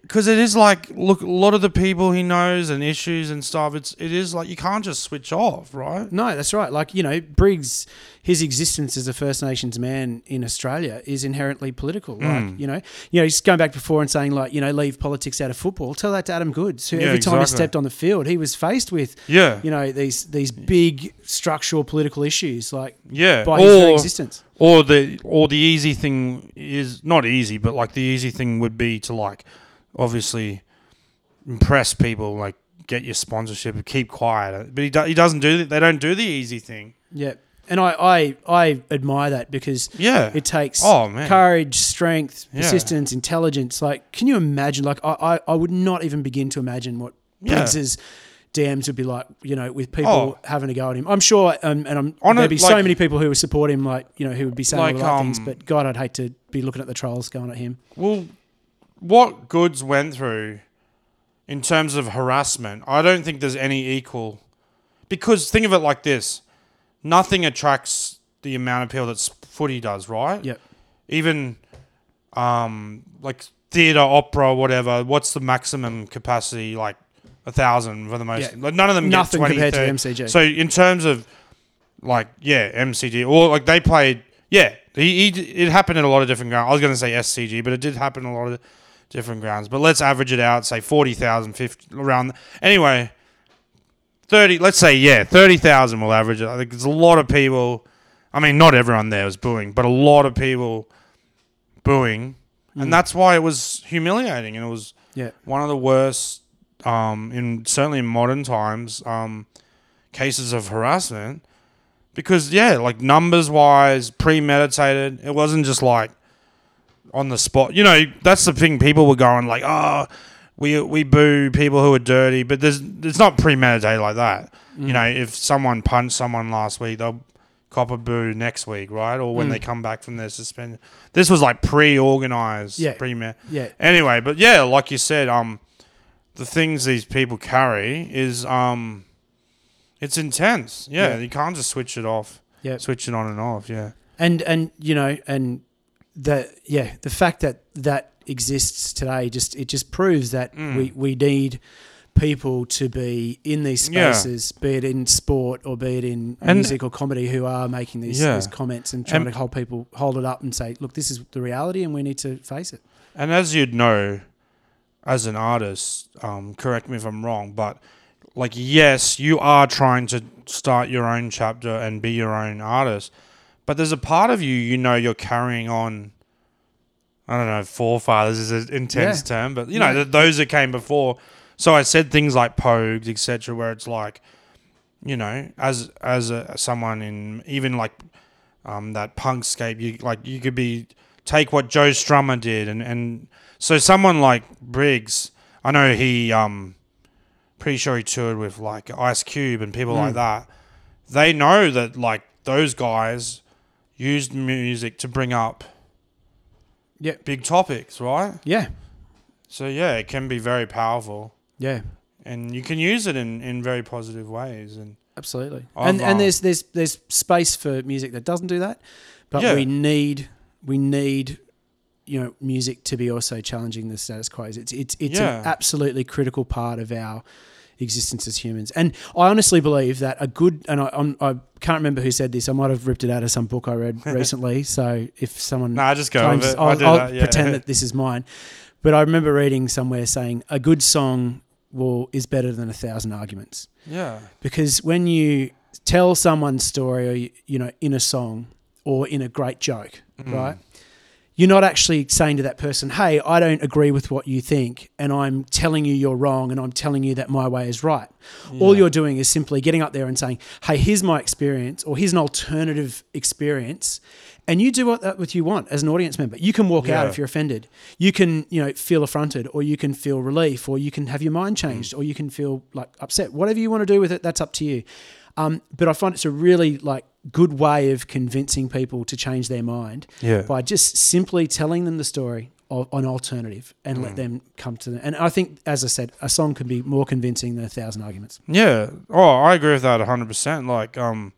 because it is like look a lot of the people he knows and issues and stuff. It's it is like you can't just switch off, right? No, that's right. Like you know, Briggs, his existence as a First Nations man in Australia is inherently political. Mm. Like you know, you know, he's going back before and saying like you know, leave politics out of football. Tell that to Adam Goodes, who Yeah, every time he stepped on the field, he was faced with Yeah, you know these these big structural political issues like yeah. by his Or existence. or the or the easy thing is not easy, but like the easy thing would be to like obviously impress people, like get your sponsorship, keep quiet. But he do, he doesn't do that. they don't do the easy thing. Yeah, and I I, I admire that because Yeah, it takes Oh, courage, strength, Yeah. persistence, intelligence. Like, can you imagine? Like, I, I, I would not even begin to imagine what Yeah. DMs would be like. You know, with people Oh. having a go at him. I'm sure, um, and I'm On there'd be so many people who would support him. Like, you know, who would be saying all the Like, right things. um, But God, I'd hate to be looking at the trolls going at him. Well, what Goodes went through in terms of harassment, I don't think there's any equal. Because think of it like this nothing attracts the amount of people that footy does, right? Yep. Even um, like theatre, opera, whatever, what's the maximum capacity? Like a thousand for the most. Yeah. Like none of them Nothing get 20, compared to MCG. So in terms of like yeah, MCG or like they played yeah, he, he it happened at a lot of different grounds. I was going to say SCG, but it did happen a lot of different grounds. But let's average it out, say 40,000 50 around anyway. 30 let's say yeah, 30,000 will average it. I think there's a lot of people I mean not everyone there was booing, but a lot of people booing. Mm. And that's why it was humiliating and it was Yeah. one of the worst um, in certainly in modern times um, cases of harassment because yeah like numbers wise premeditated it wasn't just like on the spot you know that's the thing people were going like oh we we boo people who are dirty but there's it's not premeditated like that you know if someone punched someone last week they'll cop a boo next week right or when Mm. they come back from their suspension this was like pre-organized Yeah. pre Yeah. Anyway, but yeah, like you said, um, the things these people carry is um, it's intense. Yeah, Yeah. you can't just switch it off. Yeah. switch it on and off. Yeah, and and you know and the yeah the fact that that exists today just it just proves that Mm. we we need people to be in these Yeah. spaces be it in sport or be it in And- music or comedy who are making these, Yeah. these comments and trying And- to hold people hold it up and say look this is the reality and we need to face it and as you'd know, as an artist, um, correct me if I'm wrong, but like yes, you are trying to start your own chapter and be your own artist, but there's a part of you you know you're carrying on. I don't know, forefathers is an intense Yeah. term, but you know Yeah. th- those that came before. So I said things like pogues, etc., where it's like, you know, as as a, someone in even like um, that punkscape, you like you could be take what Joe Strummer did, and and so someone like Briggs, I know he um, pretty sure he toured with like Ice Cube and people like that. They know that like those guys used music to bring up yeah big topics, right? yeah So yeah, it can be very powerful, yeah and you can use it in, in very positive ways. And absolutely I've, and and there's there's there's space for music that doesn't do that but Yeah. we need we need you know music to be also challenging the status quo it's it's it's Yeah. an absolutely critical part of our existence as humans and i honestly believe that a good and I, I'm, I can't remember who said this i might have ripped it out of some book i read [LAUGHS] recently so if someone nah, just go claims with it. I'll, I'll that, yeah. pretend that this is mine but i remember reading somewhere saying a good song will is better than a thousand arguments yeah, because when you tell someone's story or you, you know in a song or in a great joke Mm. right you're not actually saying to that person hey i don't agree with what you think and i'm telling you you're wrong and i'm telling you that my way is right. All you're doing is simply getting up there and saying hey here's my experience or here's an alternative experience and you do what that with you want as an audience member. You can walk out if you're offended. You can you know feel affronted or you can feel relief or you can have your mind Mm. changed or you can feel like upset. Whatever you want to do with it that's up to you. Um, but i find it's a really like good way of convincing people to change their mind yeah. by just simply telling them the story of an alternative and Mm. let them come to them and i think as i said a song can be more convincing than a thousand arguments Yeah. Oh, I agree with that 100%. Like, um,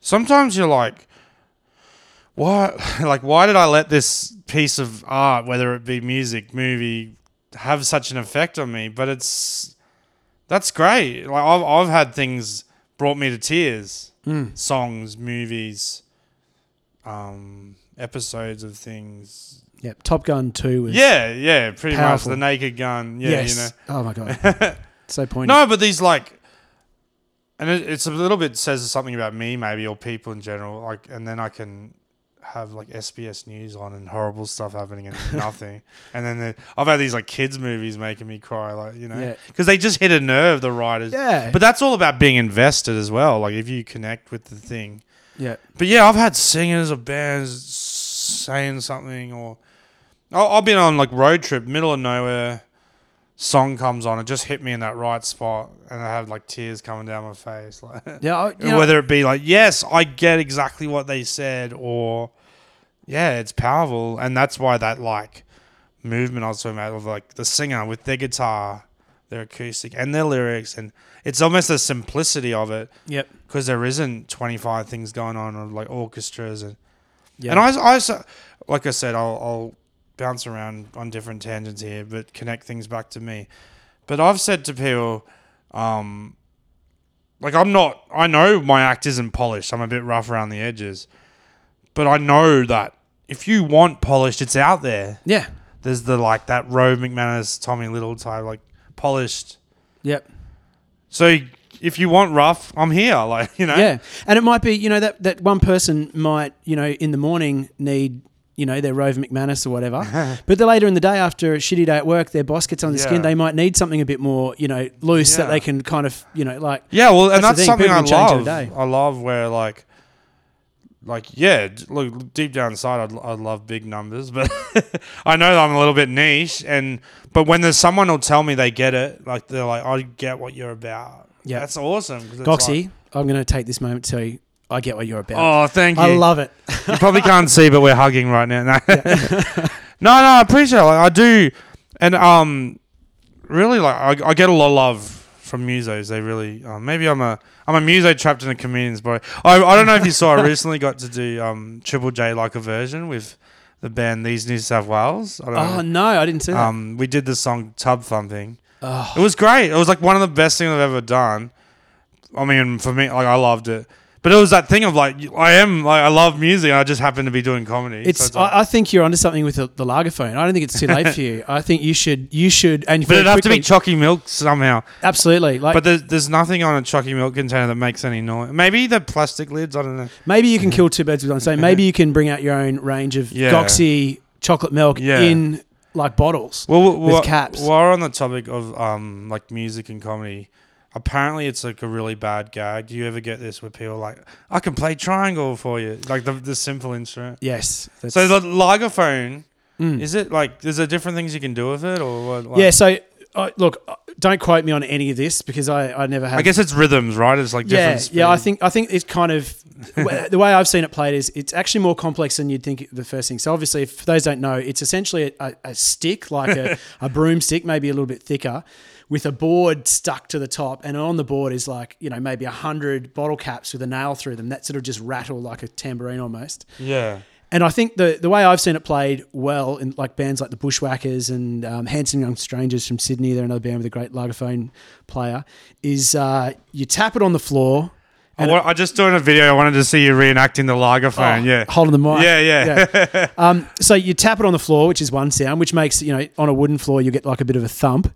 sometimes you're like, why, [LAUGHS] like, why did I let this piece of art, whether it be music, movie, have such an effect on me. But it's that's great. Like I've I've had things brought me to tears. Mm. Songs, movies, um, episodes of things. Yep. Top Gun Two was Yeah, yeah, pretty Powerful. much the Naked Gun. Yeah, yes. you know. Oh my god. [LAUGHS] so poignant. No, but these like, and it, it's a little bit says something about me maybe or people in general. Like, and then I can have like SBS News on and horrible stuff happening and [LAUGHS] nothing. And then the, I've had these like kids movies making me cry, like you know, Yeah. because they just hit a nerve. The writers, Yeah. But that's all about being invested as well. Like if you connect with the thing. yeah. But yeah, I've had singers or bands saying something, or I've been on like road trip, middle of nowhere. Song comes on, it just hit me in that right spot, and I have like tears coming down my face. Like [LAUGHS] Yeah. I, you know, whether it be like, yes, I get exactly what they said, or yeah, it's powerful, and that's why that like movement I was talking about of like the singer with their guitar, their acoustic, and their lyrics, and it's almost the simplicity of it Yep. because there isn't 25 things going on of like orchestras and Yeah. and I, I like I said I'll, I'll bounce around on different tangents here but connect things back to me. But I've said to people um like I'm not I know my act isn't polished. I'm a bit rough around the edges. But I know that if you want polished it's out there. Yeah. there's the like that Rove McManus Tommy Little type like polished. Yep. so if you want rough I'm here [LAUGHS] like you know? Yeah, and it might be you know that that one person might you know in the morning need you know their Rove McManus or whatever, [LAUGHS] but then later in the day after a shitty day at work, their boss gets on the skin. They might need something a bit more you know loose that they can kind of you know like Yeah, well, and That's the that's, something I can change in a love. I love where like, like yeah, look deep down inside, I'd, I'd love big numbers, but [LAUGHS] I know that I'm a little bit niche. And but when there's someone who'll tell me they get it, like they're like, I get what you're about. Yeah. that's awesome. Goxie. like- I'm going to take this moment to tell you I get what you're about. oh, thank you. I love it. you probably can't see, but we're hugging right now. No, [LAUGHS] no, no, I appreciate it. Like, I do, and um, really like I, I get a lot of love from musos. They really um, maybe I'm a I'm a muso trapped in a comedian's body. I I don't know if you saw. I recently got to do um Triple J like a version with the band These New South Wales. I don't Oh know. no, I didn't see that. Um, we did the song Tub Thumping. oh, It was great. It was like one of the best things I've ever done. I mean, for me, like I loved it. But it was that thing of like I am like I love music. I just happen to be doing comedy. so it's. like- I, I think you're onto something with the, the Lagerphone. I don't think it's too late for you. [LAUGHS] I think you should. You should. And but it'd have to be chalky milk somehow. absolutely. Like But there's, there's nothing on a chalky milk container that makes any noise. Maybe the plastic lids. I don't know. Maybe you can kill [LAUGHS] two birds with one stone. Maybe you can bring out your own range of Yeah. Goxie chocolate milk Yeah. in like bottles. Well, With caps. While we're on the topic of um like music and comedy, apparently it's like a really bad gag. Do you ever get this where people are like, I can play triangle for you, like the the simple instrument. Yes. So the Lagerphone Mm. is it like? Is there different things you can do with it, or what? Like, yeah. So uh, look, uh, don't quote me on any of this because I, I never have. I guess it's rhythms, right? It's like yeah, different. yeah. I think I think it's kind of [LAUGHS] the way I've seen it played is it's actually more complex than you'd think. The first thing. So obviously, if those don't know, it's essentially a, a stick like a, [LAUGHS] a broomstick, maybe a little bit thicker, with a board stuck to the top, and on the board is like you know maybe a hundred bottle caps with a nail through them that sort of just rattle like a tambourine almost. Yeah. And I think the the way I've seen it played well in like bands like the Bushwhackers and um, Handsome Young Strangers from Sydney, they're another band with a great Lagerphone player, is uh, you tap it on the floor. I, And wa- I just doing a video. I wanted to see you reenacting the Lagerphone. Oh, yeah. holding the mic. Yeah, yeah. Um, so you tap it on the floor, which is one sound, which makes you know on a wooden floor you get like a bit of a thump.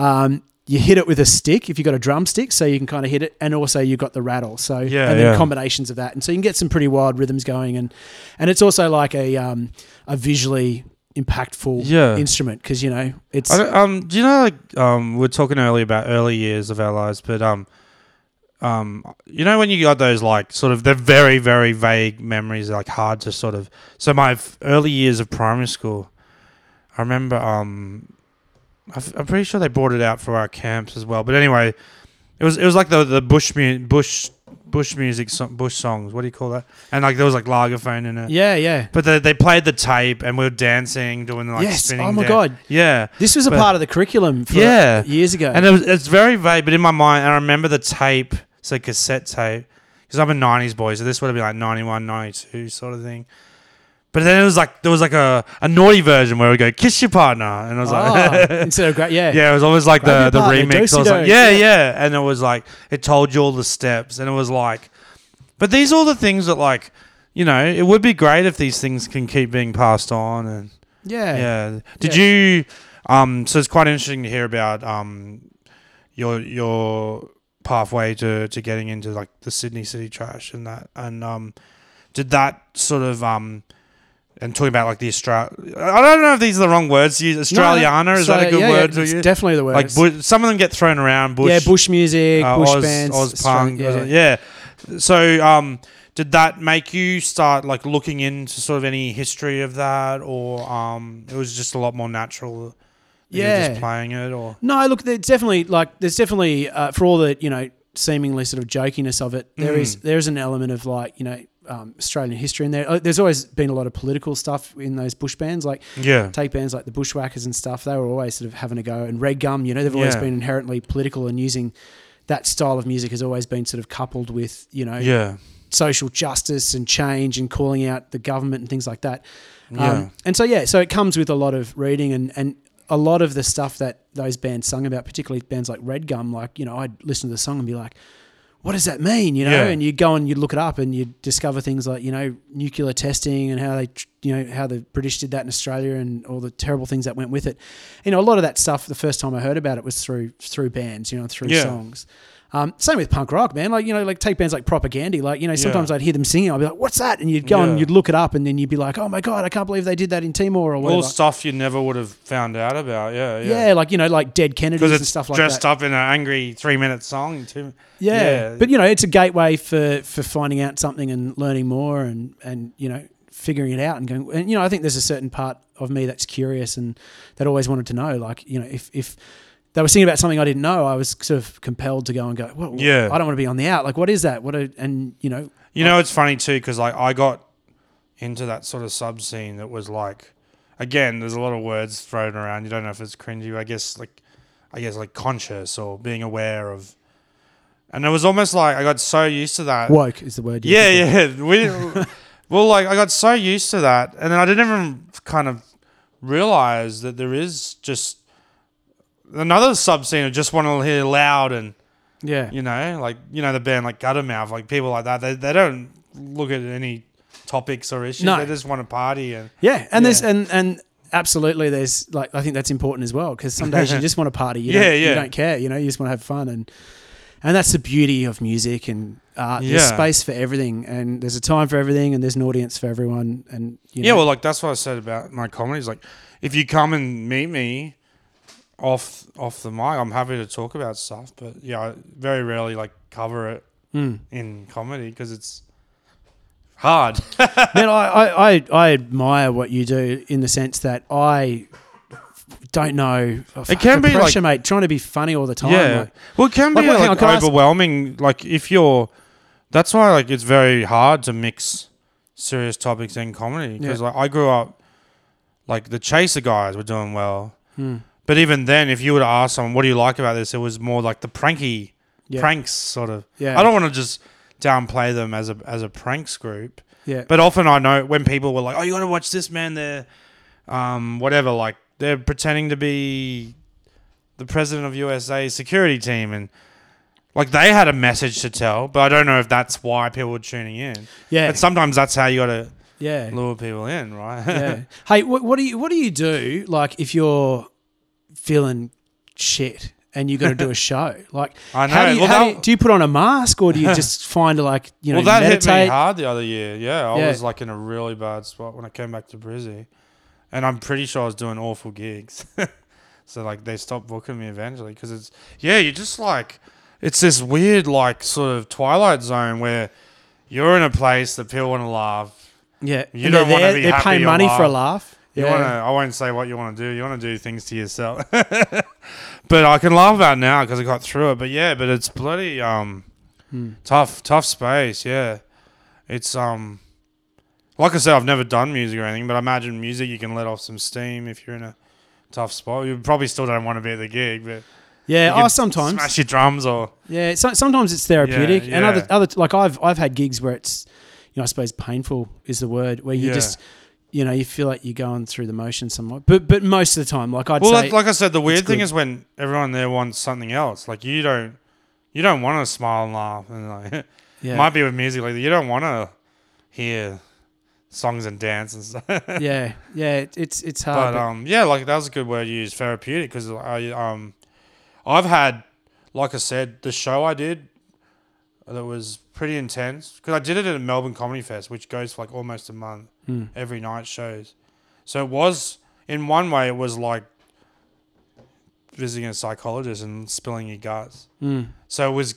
Um, you hit it with a stick if you've got a drumstick, so you can kind of hit it, and also you've got the rattle. So Yeah, and then yeah. combinations of that, and so you can get some pretty wild rhythms going, and and it's also like a um, a visually impactful Yeah. instrument because you know it's um, do you know like um, we are talking earlier about early years of our lives, but um, um, you know when you got those like sort of they're very very vague memories, like hard to sort of. So my early years of primary school, I remember um, I'm pretty sure they brought it out for our camps as well. But anyway, it was it was like the the bush mu- bush bush music bush songs. What do you call that? And like there was like Lagerphone in it. yeah yeah. But they, they played the tape and we were dancing, doing like yes. spinning. Oh my dan- god. Yeah. This was a But- part of the curriculum for Yeah. years ago. And it was, it's very vague, but in my mind, and I remember the tape, it's a cassette tape, because I'm a 90s boy, so this would have been like 91, 92 sort of thing. But then it was like there was like a, a naughty version where we go kiss your partner, and I was Ah, like, [LAUGHS] instead of great, yeah. yeah, it was always like Grab the the partner, remix. I was like, yeah, Yeah. yeah, and it was like it told you all the steps, and it was like, but these are all the things that like, you know, it would be great if these things can keep being passed on, and yeah, yeah. Did Yeah. you? Um. So it's quite interesting to hear about um, your your pathway to to getting into like the Sydney City Trash and that, and um, did that sort of um. And talking about like the Australia, I don't know if these are the wrong words use. Australiana is that a good yeah, word yeah, it's? Definitely the word. Like bu- some of them get thrown around. Bush, yeah, bush music, uh, bush Oz, bands, Oz punk. Yeah. So, um, did that make you start like looking into sort of any history of that, or um, it was just a lot more natural? that you were Yeah. just playing it, or No, look, there's definitely like there's definitely uh, for all the you know seemingly sort of jokiness of it, there is Mm. there is an element of like you know um, Australian history in there. Uh, There's always been a lot of political stuff in those bush bands, like yeah, take bands like the Bushwhackers and stuff. They were always sort of having a go, and Red Gum, you know, they've always Yeah. been inherently political and using that style of music has always been sort of coupled with you know yeah, social justice and change and calling out the government and things like that. yeah, Um, and so yeah, so it comes with a lot of reading and and a lot of the stuff that those bands sung about, particularly bands like Red Gum. Like you know, I'd listen to the song and be like, "What does that mean?" You know, Yeah. and you go and you look it up and you discover things like you know nuclear testing and how they you know how the British did that in Australia and all the terrible things that went with it. You know, a lot of that stuff. The first time I heard about it was through through bands, you know, through Yeah. songs. Um, same with punk rock, man. Like you know, like take bands like Propaganda. Like you know, sometimes Yeah. I'd hear them singing. I'd be like, "What's that?" And you'd go Yeah. and you'd look it up, and then you'd be like, "Oh my god, I can't believe they did that in Timor or whatever." all stuff you never would have found out about. Yeah, yeah. yeah, like you know, like Dead Kennedys and stuff like dressed that. Dressed up in an angry three minute song. Yeah. Yeah. but you know, it's a gateway for for finding out something and learning more, and and you know, figuring it out and going. And you know, I think there's a certain part of me that's curious and that always wanted to know. Like you know, if if they were singing about something I didn't know, I was sort of compelled to go and go. Well, Yeah. I don't want to be on the out. Like, what is that? What? A, and you know, You know, it's funny too because like I got into that sort of sub scene that was like, again, there's a lot of words thrown around. You don't know if it's cringy. I guess like, I guess like conscious or being aware of, and it was almost like I got so used to that. woke is the word. Yeah, yeah. We [LAUGHS] well, like I got so used to that, and then I didn't even kind of realize that there is just another sub scene of just want to hear loud and. Yeah. you know, like you know the band like Guttermouth, like people like that. They they don't look at any topics or issues. No. They just want to party and Yeah, and there's and and absolutely there's like I think that's important as well because some days you [LAUGHS] just want to party. You Yeah, don't, yeah. You don't care. You know, you just want to have fun and and that's the beauty of music and art. There's Yeah. space for everything and there's a time for everything and there's an audience for everyone and you know, yeah. Well, like that's what I said about my comedy. Is Like if you come and meet me off off the mic, I'm happy to talk about stuff. But yeah, I very rarely like cover it Mm. in comedy because it's hard. [LAUGHS] Man, I, I, I, I admire what you do in the sense that I don't know. Oh, fuck, can be, like- mate. Trying to be funny all the time. Yeah. like- well, it can be Like, wait, like I ask- overwhelming. Like if you're, that's why like it's very hard to mix serious topics in comedy because Yeah. like I grew up, like the Chaser guys were doing well, Hmm. But even then, if you were to ask someone, "What do you like about this?" It was more like the pranky yeah. pranks sort of. Yeah. I don't want to just downplay them as a as a pranks group, Yeah. but often I know when people were like, "Oh, you got to watch this man," they're, um, whatever, like they're pretending to be the president of USA security team, and like they had a message to tell, but I don't know if that's why people were tuning in. yeah. But sometimes that's how you got to yeah. lure people in, right? yeah. [LAUGHS] Hey, what, what do you what do you do like if you're feeling shit and you got to do a [LAUGHS] show? Like, I how know. do you, Well, how do, you, do you put on a mask or do you [LAUGHS] just find like you know well, that meditate? hit me hard the other year. Yeah, I Yeah. was like in a really bad spot when I came back to Brizzy, and I'm pretty sure I was doing awful gigs. [LAUGHS] so like they stopped booking me eventually because it's yeah, you're just like it's this weird like sort of twilight zone where you're in a place that people want to laugh. Yeah, You And don't they're wanna be paying or money for a laugh. You yeah. want to. I won't say what you want to do. You want to do things to yourself. [LAUGHS] but I can laugh about now because I got through it. But yeah, but it's bloody um Hmm. tough, tough space. Yeah, it's um like I said, I've never done music or anything, but I imagine music you can let off some steam if you're in a tough spot. You probably still don't want to be at the gig, but Yeah, oh, sometimes. smash your drums or Yeah, so, sometimes it's therapeutic, Yeah, and other other like I've I've had gigs where it's, you know, I suppose painful is the word where you Yeah. just you know, you feel like you're going through the motion somewhat. But but most of the time, like I'd Well, say, like, like I said, the weird thing good. is when everyone there wants something else. Like you don't, you don't want to smile and laugh, and like [LAUGHS] yeah, might be with music. Like you don't want to hear songs and dance and stuff. [LAUGHS] yeah, yeah. It, it's it's hard. but but- um, yeah, like that was a good word you used, therapeutic, because I um, I've had, like I said, the show I did that was pretty intense because I did it at a Melbourne Comedy Fest, which goes for like almost a month, Hmm. every night shows. So it was in one way, it was like visiting a psychologist and spilling your guts. Mm, So it was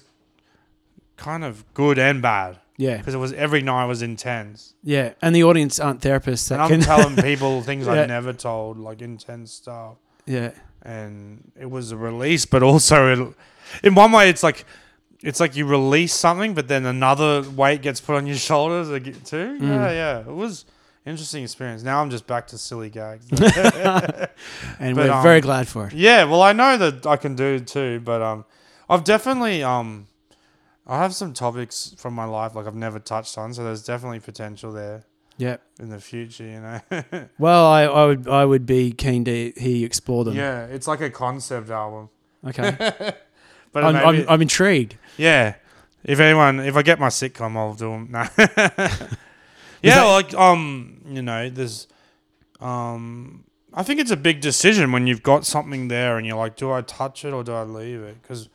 kind of good and bad yeah, because it was every night was intense. yeah. And the audience aren't therapists that And I'm telling [LAUGHS] people things Yeah. I've never told, like intense stuff. yeah, and it was a release, but also it, in one way, it's like it's like you release something, but then another weight gets put on your shoulders too. Mm. Yeah, yeah, it was interesting experience. Now I'm just back to silly gags. [LAUGHS] [LAUGHS] and But, we're um, very glad for it. yeah, well, I know that I can do it too, but um, I've definitely um, I have some topics from my life like I've never touched on, so there's definitely potential there Yeah. in the future. You know. [LAUGHS] Well, I, I would I would be keen to hear you explore them. yeah, it's like a concept album. Okay. But I'm, maybe- I'm, I'm intrigued. Yeah. If anyone, if I get my sitcom, I'll do them. Nah. Yeah, that- like um, you know, there's um, I think it's a big decision when you've got something there and you're like, do I touch it or do I leave it? Because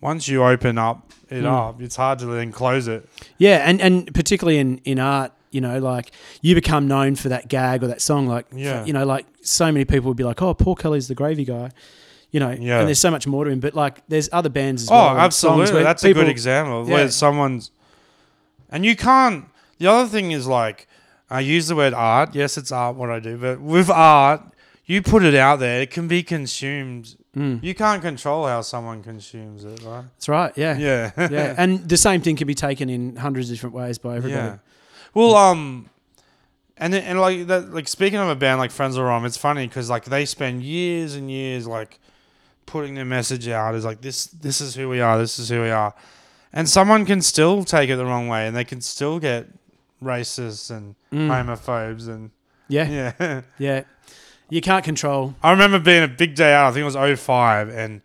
once you open up it Mm. up, it's hard to then close it. Yeah, and, and particularly in, in art, you know, like you become known for that gag or that song. Like, Yeah. you know, like so many people would be like, oh, Paul Kelly's the gravy guy. You know, Yeah. and there's so much more to him. But like, there's other bands as Oh, well. songs absolutely. That's people- a good example Yeah. where someone's, and you can't. The other thing is like, I use the word art. Yes, it's art what I do, but with art, you put it out there, it can be consumed. Mm, You can't control how someone consumes it, right? that's right. Yeah. Yeah. [LAUGHS] yeah. And the same thing can be taken in hundreds of different ways by everybody. Yeah. Well, um, and and like that, like speaking of a band like Frenzal Rhomb, it's funny because like they spend years and years like putting their message out as like this, this is who we are, this is who we are, and someone can still take it the wrong way, and they can still get racist and Mm. homophobes and Yeah. [LAUGHS] yeah. Yeah. You can't control. I remember being a big day out. I think it was 05, and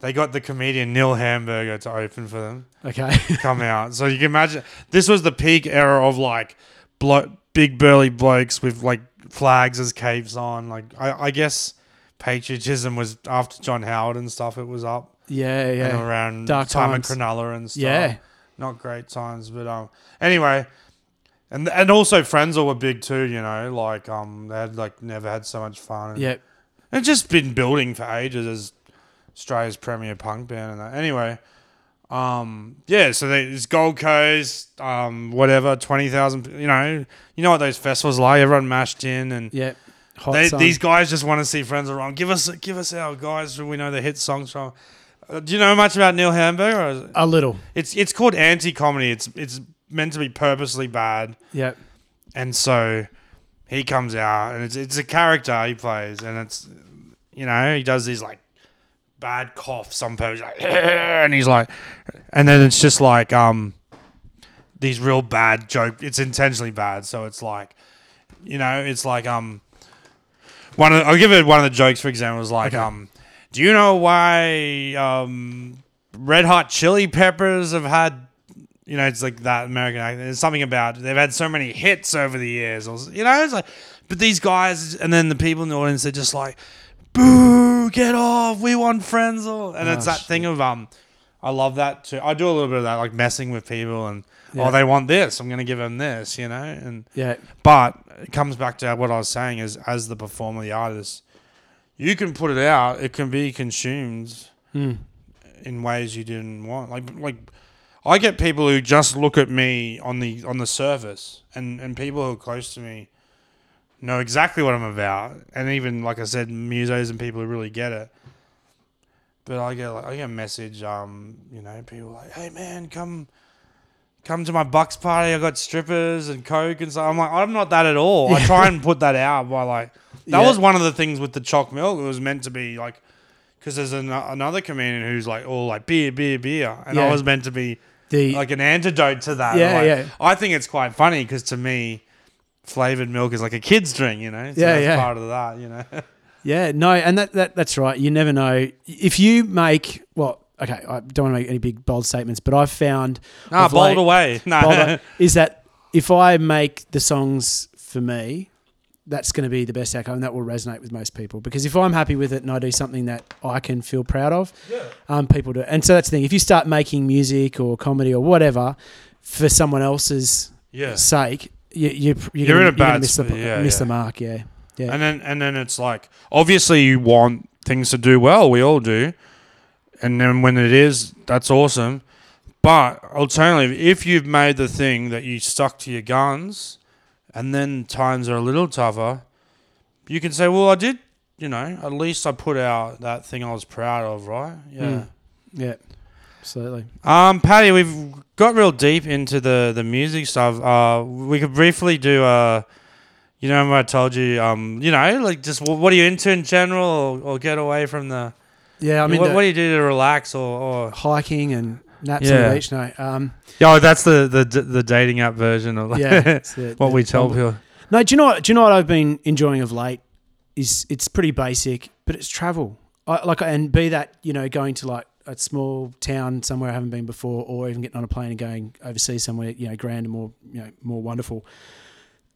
they got the comedian Neil Hamburger to open for them. Okay. come [LAUGHS] out. So you can imagine this was the peak era of like blo- big burly blokes with like flags as capes on. Like I, I guess patriotism was after John Howard and stuff. It was up yeah. and Yeah. around Dark time times. of Cronulla and stuff. Yeah. not great times, but um. Anyway. And, and also Frenzal were big too, you know, like um they had like never had so much fun. And Yeah. it's just been building for ages as Australia's premier punk band and that. Anyway, um, yeah, so they, it's Gold Coast, um, whatever, twenty thousand. You know, you know what those festivals are like. Everyone mashed in, and Yeah. Hot they, these guys just want to see Frenzal Rhomb. Give us, give us our guys who we know the hit songs from. Uh, do you know much about Neil Hamburger? Or is it- a little. It's it's called anti comedy. It's it's meant to be purposely bad Yeah. and so he comes out and it's it's a character he plays and it's you know he does these like bad coughs on purpose like [LAUGHS] and he's like and then it's just like um these real bad joke it's intentionally bad so it's like you know it's like um one of I'll give it one of the jokes for example is like Okay. um do you know why um red hot chili peppers have had you know, it's like that American accent. There's something about they've had so many hits over the years, or you know, it's like, but these guys and then the people in the audience, they're just like, "Boo! Get off! We want Frenzal!" And it's Oh, that thing of um, I love that too. I do a little bit of that, like messing with people, and Yeah. oh, they want this, I'm gonna give them this, you know, and Yeah. but it comes back to what I was saying is as the performer, the artist, you can put it out, it can be consumed Mm. in ways you didn't want. Like like I get people who just look at me on the on the surface and, and people who are close to me know exactly what I'm about. And even like I said, musos and people who really get it. But I get like I get a message, um, you know, people like, Hey man, come come to my bucks party, I got strippers and coke and stuff. I'm like, I'm not that at all. I try and put that out by like [LAUGHS] that Yeah. was one of the things with the chalk milk. It was meant to be like because there's an, another comedian who's like all like beer, beer, beer, and I was meant to be The like an antidote to that. Yeah, Like, yeah. I think it's quite funny because to me, flavored milk is like a kid's drink, you know. So Yeah, yeah. part of that, you know. [LAUGHS] Yeah, no, and that, that that's right. You never know if you make well. Okay, I don't want to make any big bold statements, but I've found Ah, bold late- away. [LAUGHS] No. bold- is that if I make the songs for me, that's going to be the best outcome, and that will resonate with most people. Because if I'm happy with it and I do something that I can feel proud of, yeah. um, people do. And so that's the thing. If you start making music or comedy or whatever for someone else's yeah. sake, you, you, you're, You're gonna, in a bad miss, the, yeah, miss yeah. the mark. Yeah, yeah. And then and then it's like obviously you want things to do well, we all do. And then when it is, that's awesome. But alternatively, if you've made the thing that you stuck to your guns and then times are a little tougher, you can say, Well, I did you know, at least I put out that thing I was proud of, right? Yeah. Mm. Yeah, absolutely. Um, Paddy, we've got real deep into the, the music stuff. Uh, we could briefly do uh, you know, I told you, um, you know, like just wh- what are you into in general, or, or get away from the. Yeah, I mean, what, what do you do to relax, or, or hiking and naps on Yeah. the beach. No, um, yeah, oh, that's the, the the dating app version of yeah, [LAUGHS] it's the- what we tell people. No, do you know what? Do you know what I've been enjoying of late? Is it's pretty basic, but it's travel. I, like, and be that you know going to like a small town somewhere I haven't been before, or even getting on a plane and going overseas somewhere you know grand and more you know more wonderful.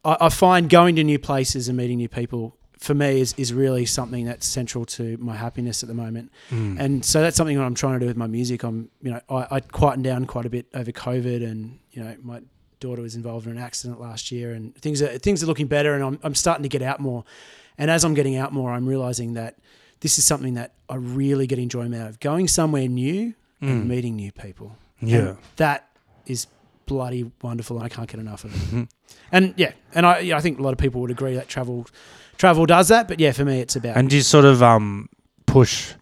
I, I find going to new places and meeting new people for me is, is really something that's central to my happiness at the moment. Mm. And so that's something that I'm trying to do with my music. I'm, you know, I, I quietened down quite a bit over COVID, and you know, my daughter was involved in an accident last year, and things are things are looking better, and I'm I'm starting to get out more. And as I'm getting out more, I'm realizing that this is something that I really get enjoyment out of going somewhere new and Mm. meeting new people. Yeah. And that is bloody wonderful, and I can't get enough of Mm-hmm. it. and yeah, and I yeah, I think a lot of people would agree that travel travel does that. But yeah, for me, it's about And do you sort of um push,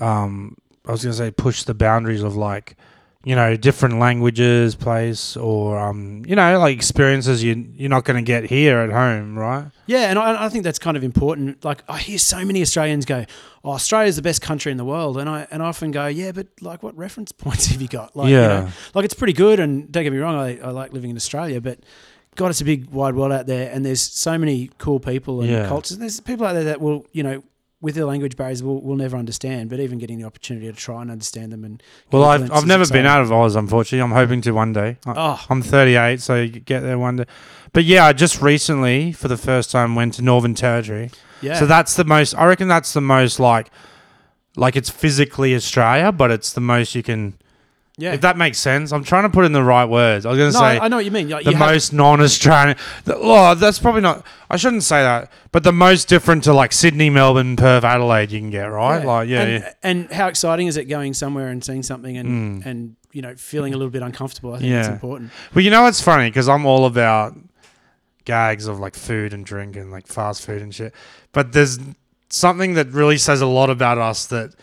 um, I was gonna say push the boundaries of like, you know, different languages, place, or um, you know, like experiences you you're not gonna get here at home, right? Yeah, and I, I think that's kind of important. Like I hear so many Australians go, "Oh, Australia's the best country in the world," and I and I often go, "Yeah, but like, what reference [LAUGHS] points have you got?" Like, you Yeah. know, like it's pretty good. And don't get me wrong, I, I like living in Australia, but God, it's a big wide world out there, and there's so many cool people and Yeah. cultures. There's people out there that will, you know, with their language barriers, will will never understand. But even getting the opportunity to try and understand them and Well, I've I've never been out of Oz, unfortunately. I'm hoping to one day. I- Oh, I'm 38, so you get there one day. But yeah, I just recently, for the first time, went to Northern Territory. yeah. So that's the most. I reckon that's the most like, like it's physically Australia, but it's the most you can. Yeah. If that makes sense, I'm trying to put in the right words. I was going to no, say I, I know what you mean. Like, the you most non-Australian. The, oh, that's probably not. I shouldn't say that, but the most different to like Sydney, Melbourne, Perth, Adelaide. You can get right. Like yeah, and, yeah. and how exciting is it going somewhere and seeing something and Mm. and you know feeling a little bit uncomfortable? I think it's Yeah. important. Well, you know it's funny because I'm all about gags of like food and drink and like fast food and shit. But there's something that really says a lot about us that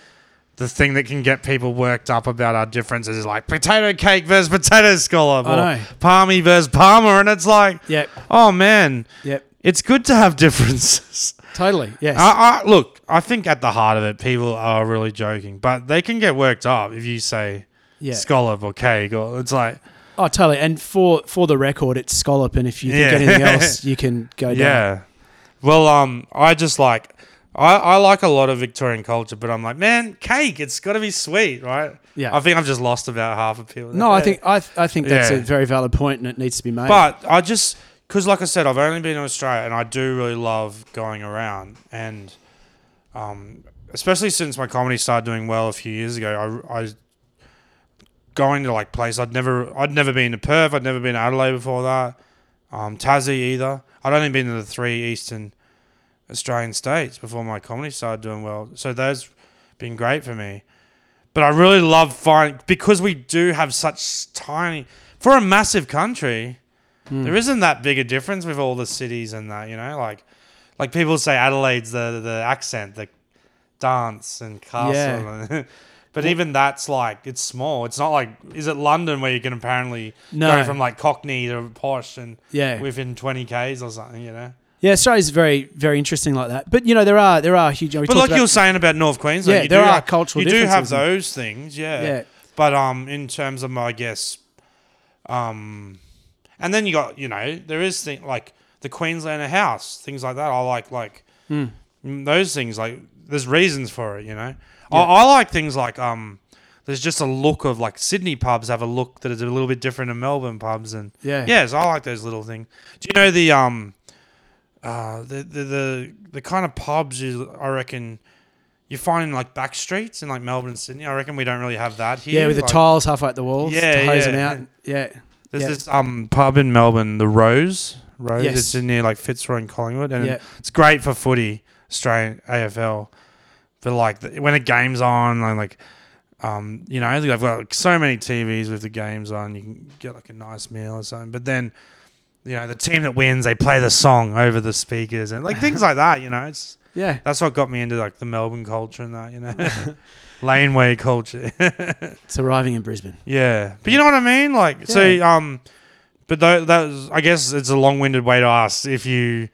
the thing that can get people worked up about our differences is like potato cake versus potato scallop I or know. parmy versus parma, and it's like, Yep. oh man, Yep. it's good to have [LAUGHS] differences. Totally. Yes. I, I, look, I think at the heart of it, people are really joking, but they can get worked up if you say yeah. scallop or cake, or it's like, Oh, totally. And for for the record, it's scallop, and if you Yeah. think anything else, [LAUGHS] you can go down. Yeah. Well, um, I just like I, I like a lot of Victorian culture, but I'm like, man, cake, it's got to be sweet, right? Yeah. I think I've just lost about half of people. no, I think I th- I think that's Yeah. a very valid point, and it needs to be made. But I just because, like I said, I've only been in Australia, and I do really love going around, and um, especially since my comedy started doing well a few years ago, I, I going to like places I'd never I'd never been to Perth, I'd never been to Adelaide before that, um, Tassie either. I'd only been to the three eastern Australian states before my comedy started doing well, so those been great for me. But I really love finding because we do have such tiny for a massive country. Hmm. There isn't that big a difference with all the cities and that, you know, like like people say Adelaide's the the accent, the dance and castle. [LAUGHS] but even that's like it's small. It's not like is it London where you can apparently No. go from like Cockney to posh and yeah, within twenty k's or something, you know. Yeah, Australia's very very interesting like that. But you know, there are there are huge. You know, we But like you were saying about North Queensland, Yeah, you there do are have, cultural You do have those things, yeah. yeah, But um, in terms of I guess, um, and then you got you know there is thing like the Queenslander house, things like that. I like like Hmm. mm, those things. Like there's reasons for it, you know. I, I like things like um. There's just a look of like Sydney pubs have a look that is a little bit different than Melbourne pubs, and Yeah. yes, I like those little things. Do you know the um, uh, the the the, the kind of pubs you I reckon you find in like back streets in like Melbourne and Sydney. I reckon we don't really have that here. Yeah, with the Like, tiles halfway at the walls Yeah, to hose yeah. them out. Yeah. There's Yeah. this um pub in Melbourne, the Rose. Rose. Yes. It's in near like Fitzroy and Collingwood, and Yeah. it's great for footy, Australian AFL. But like the, when a game's on, like, like um, you know, they've got like, so many TVs with the games on. You can get like a nice meal or something. But then, you know, the team that wins, they play the song over the speakers and like things like that. You know, it's [LAUGHS] Yeah. that's what got me into like the Melbourne culture and that. You know, [LAUGHS] [LAUGHS] laneway culture. It's arriving in Brisbane. Yeah, but you know what I mean. Like, so um, but though that was, I guess it's a long-winded way to ask if you,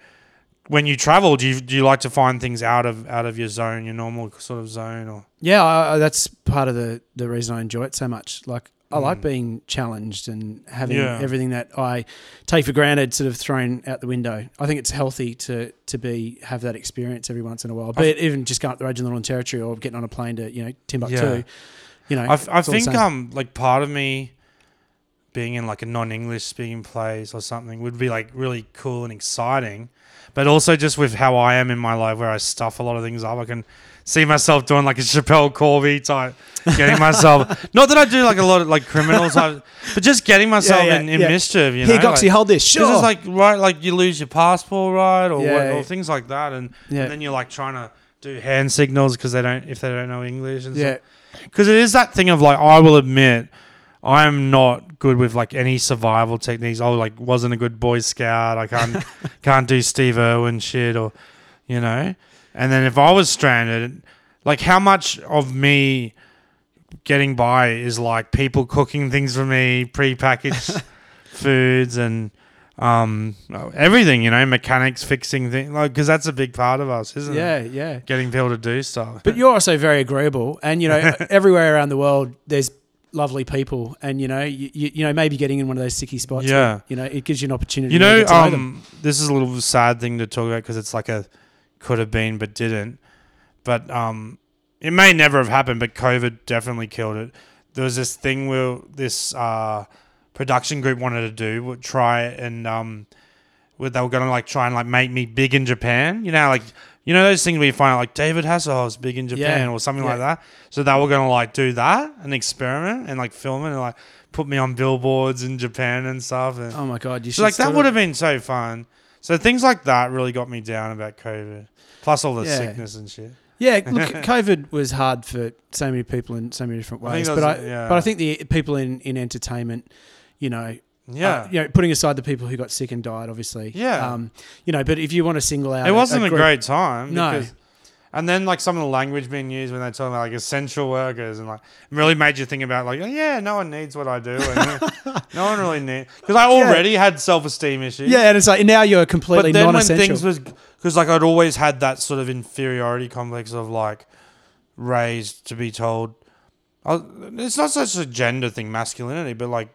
when you travel, do you do you like to find things out of out of your zone, your normal sort of zone, or Yeah, I, I- that's part of the, the reason I enjoy it so much. Like, I like Mm. being challenged and having Yeah. everything that I take for granted sort of thrown out the window. I think it's healthy to to be have that experience every once in a while. But even just going up the road in the Northern Territory or getting on a plane to you know Timbuktu, Yeah. you know, I, f- I it's all the think um like part of me being in like a non-English speaking place or something would be like really cool and exciting, but also just with how I am in my life where I stuff a lot of things up, I can see myself doing like a Schapelle Corby type, getting myself. [LAUGHS] not that I do like a lot of like criminal type, but just getting myself yeah, in, in yeah. mischief. You here, know, Goxie, like, hold this. Sure. it's like right, like you lose your passport, right, or, Yeah, what, yeah. or things like that, and, Yeah. and then you're like trying to do hand signals because they don't if they don't know English and yeah, because it is that thing of like I will admit I am not good with like any survival techniques. I like wasn't a good Boy Scout. I can't [LAUGHS] can't do Steve Irwin shit or you know. And then if I was stranded, like how much of me getting by is like people cooking things for me, prepackaged [LAUGHS] foods and um everything, you know, mechanics fixing things like because that's a big part of us, isn't yeah, it? yeah. Yeah. Getting people to do stuff. But you're also very agreeable, and you know [LAUGHS] everywhere around the world there's lovely people, and you know you, you, know maybe getting in one of those sticky spots. Yeah. where, you know it gives you an opportunity. You know, know um, this is a little sad thing to talk about because it's like a could have been but didn't. But um, it may never have happened, but COVID definitely killed it. There was this thing where this uh, production group wanted to do, would try and um, where they were going to like try and like make me big in Japan. You know, like you know those things where you find out like David Hasselhoff's big in Japan Yeah, or something yeah. like that. So they were going to like do that and experiment and like film it and like put me on billboards in Japan and stuff. And Oh my god, you should so like that would have been so fun. So things like that really got me down about COVID. Plus all the Yeah. sickness and shit. Yeah, [LAUGHS] look, COVID was hard for so many people in so many different I think ways. But I, yeah. but I think the people in, in entertainment, you know, Yeah. uh, you know, putting aside the people who got sick and died, obviously, Yeah. um, you know, but if you want to single out, it wasn't a, group- great time. No. Because, and then like some of the language being used when they're talking about like essential workers and like really made you think about like oh, yeah no one needs what I do and [LAUGHS] no one really needs because I already had self esteem issues. Yeah, and it's like now you're completely but non-essential. things was because like I'd always had that sort of inferiority complex of like raised to be told I, it's not such a gender thing masculinity but like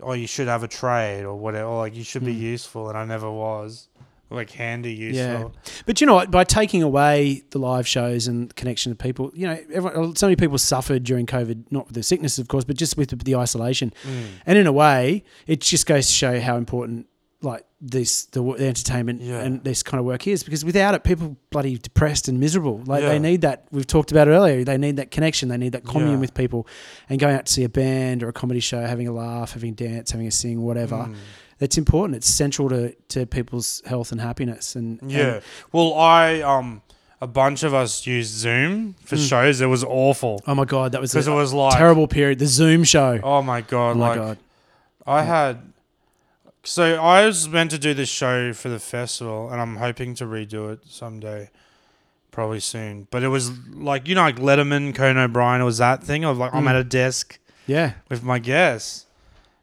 oh you should have a trade or whatever or like you should be Mm. useful and I never was like handy useful But you know what? By taking away the live shows and connection to people, you know, everyone, so many people suffered during COVID, not with the sickness, of course, but just with the isolation. Mm. And in a way, it just goes to show how important like this the, the entertainment Yeah. and this kind of work is because without it people are bloody depressed and miserable like Yeah. they need that we've talked about it earlier they need that connection they need that commune Yeah. with people and going out to see a band or a comedy show having a laugh having a dance having a sing whatever Mm. It's important it's central to, to people's health and happiness and and- Yeah. Well, I um a bunch of us used Zoom for Mm. shows. It was awful Oh my god, that was because it was like terrible period. The Zoom show. Oh my god! Oh my like god. I had. So I was meant to do this show for the festival, and I'm hoping to redo it someday, probably soon. But it was like you know, like Letterman, Conan O'Brien. It was that thing of like I'm Mm. at a desk Yeah. with my guests,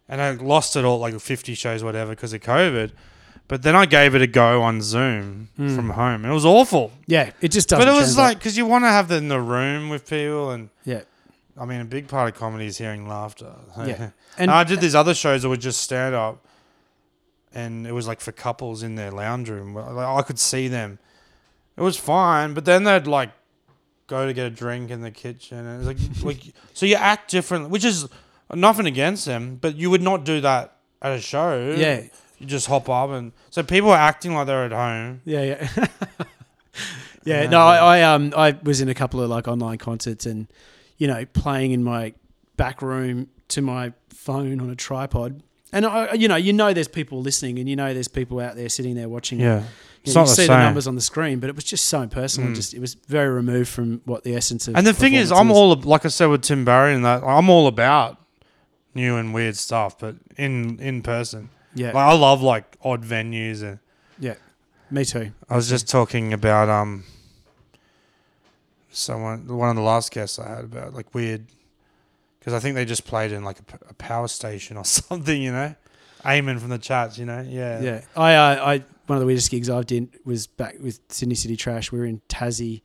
and I lost it all like 50 shows, whatever, because of COVID. But then I gave it a go on Zoom Mm. from home, and it was awful. Yeah. It just doesn't. But it was like because you want to have it in the room with people, and yeah. I mean, a big part of comedy is hearing laughter. Yeah. [LAUGHS] And I did these other shows that were just stand up, and it was like for couples in their lounge room. I could see them. It was fine, but then they'd like go to get a drink in the kitchen, and it's like [LAUGHS] like so you act different, which is nothing against them, but you would not do that at a show. Yeah. you just hop up and so people are acting like they're at home. Yeah, yeah. [LAUGHS] yeah, no, I, I um I was in a couple of like online concerts and you know, playing in my back room to my phone on a tripod. And I, you know, you know, there's people listening, and you know, there's people out there sitting there watching. Yeah, You, it's know, not you the see same. the numbers on the screen, but it was just so impersonal. Mm. Just it was very removed from what the essence of. And the thing is, I'm all like I said with Tim Barry and that I'm all about new and weird stuff, but in in person. Yeah, Like I love like odd venues and yeah, me too. I was just talking about um someone one of the last guests I had about like weird because I think they just played in like a power station or [LAUGHS] something, you know. Eamon from the chats, you know. Yeah. Yeah, I, uh, I one of the weirdest gigs I've did was back with Sydney City Trash. We were in Tassie,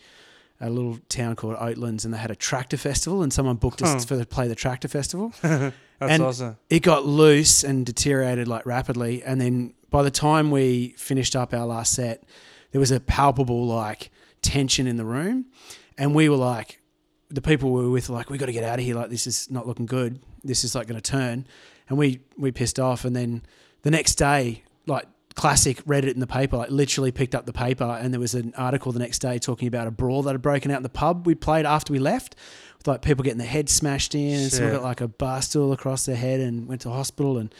a little town called Oatlands, and they had a tractor festival, and someone booked us Huh. for to play the tractor festival. [LAUGHS] That's And- awesome. It got loose and deteriorated like rapidly, and then by the time we finished up our last set, there was a palpable like tension in the room, and we were like, the people we were with were like, we got to get out of here. Like this is not looking good. This is like going to turn, and we we pissed off. And then the next day, like classic, read it in the paper. Like literally picked up the paper, and there was an article the next day talking about a brawl that had broken out in the pub we played after we left. With like people getting their heads smashed in, and someone got like a bar stool across their head and went to hospital. And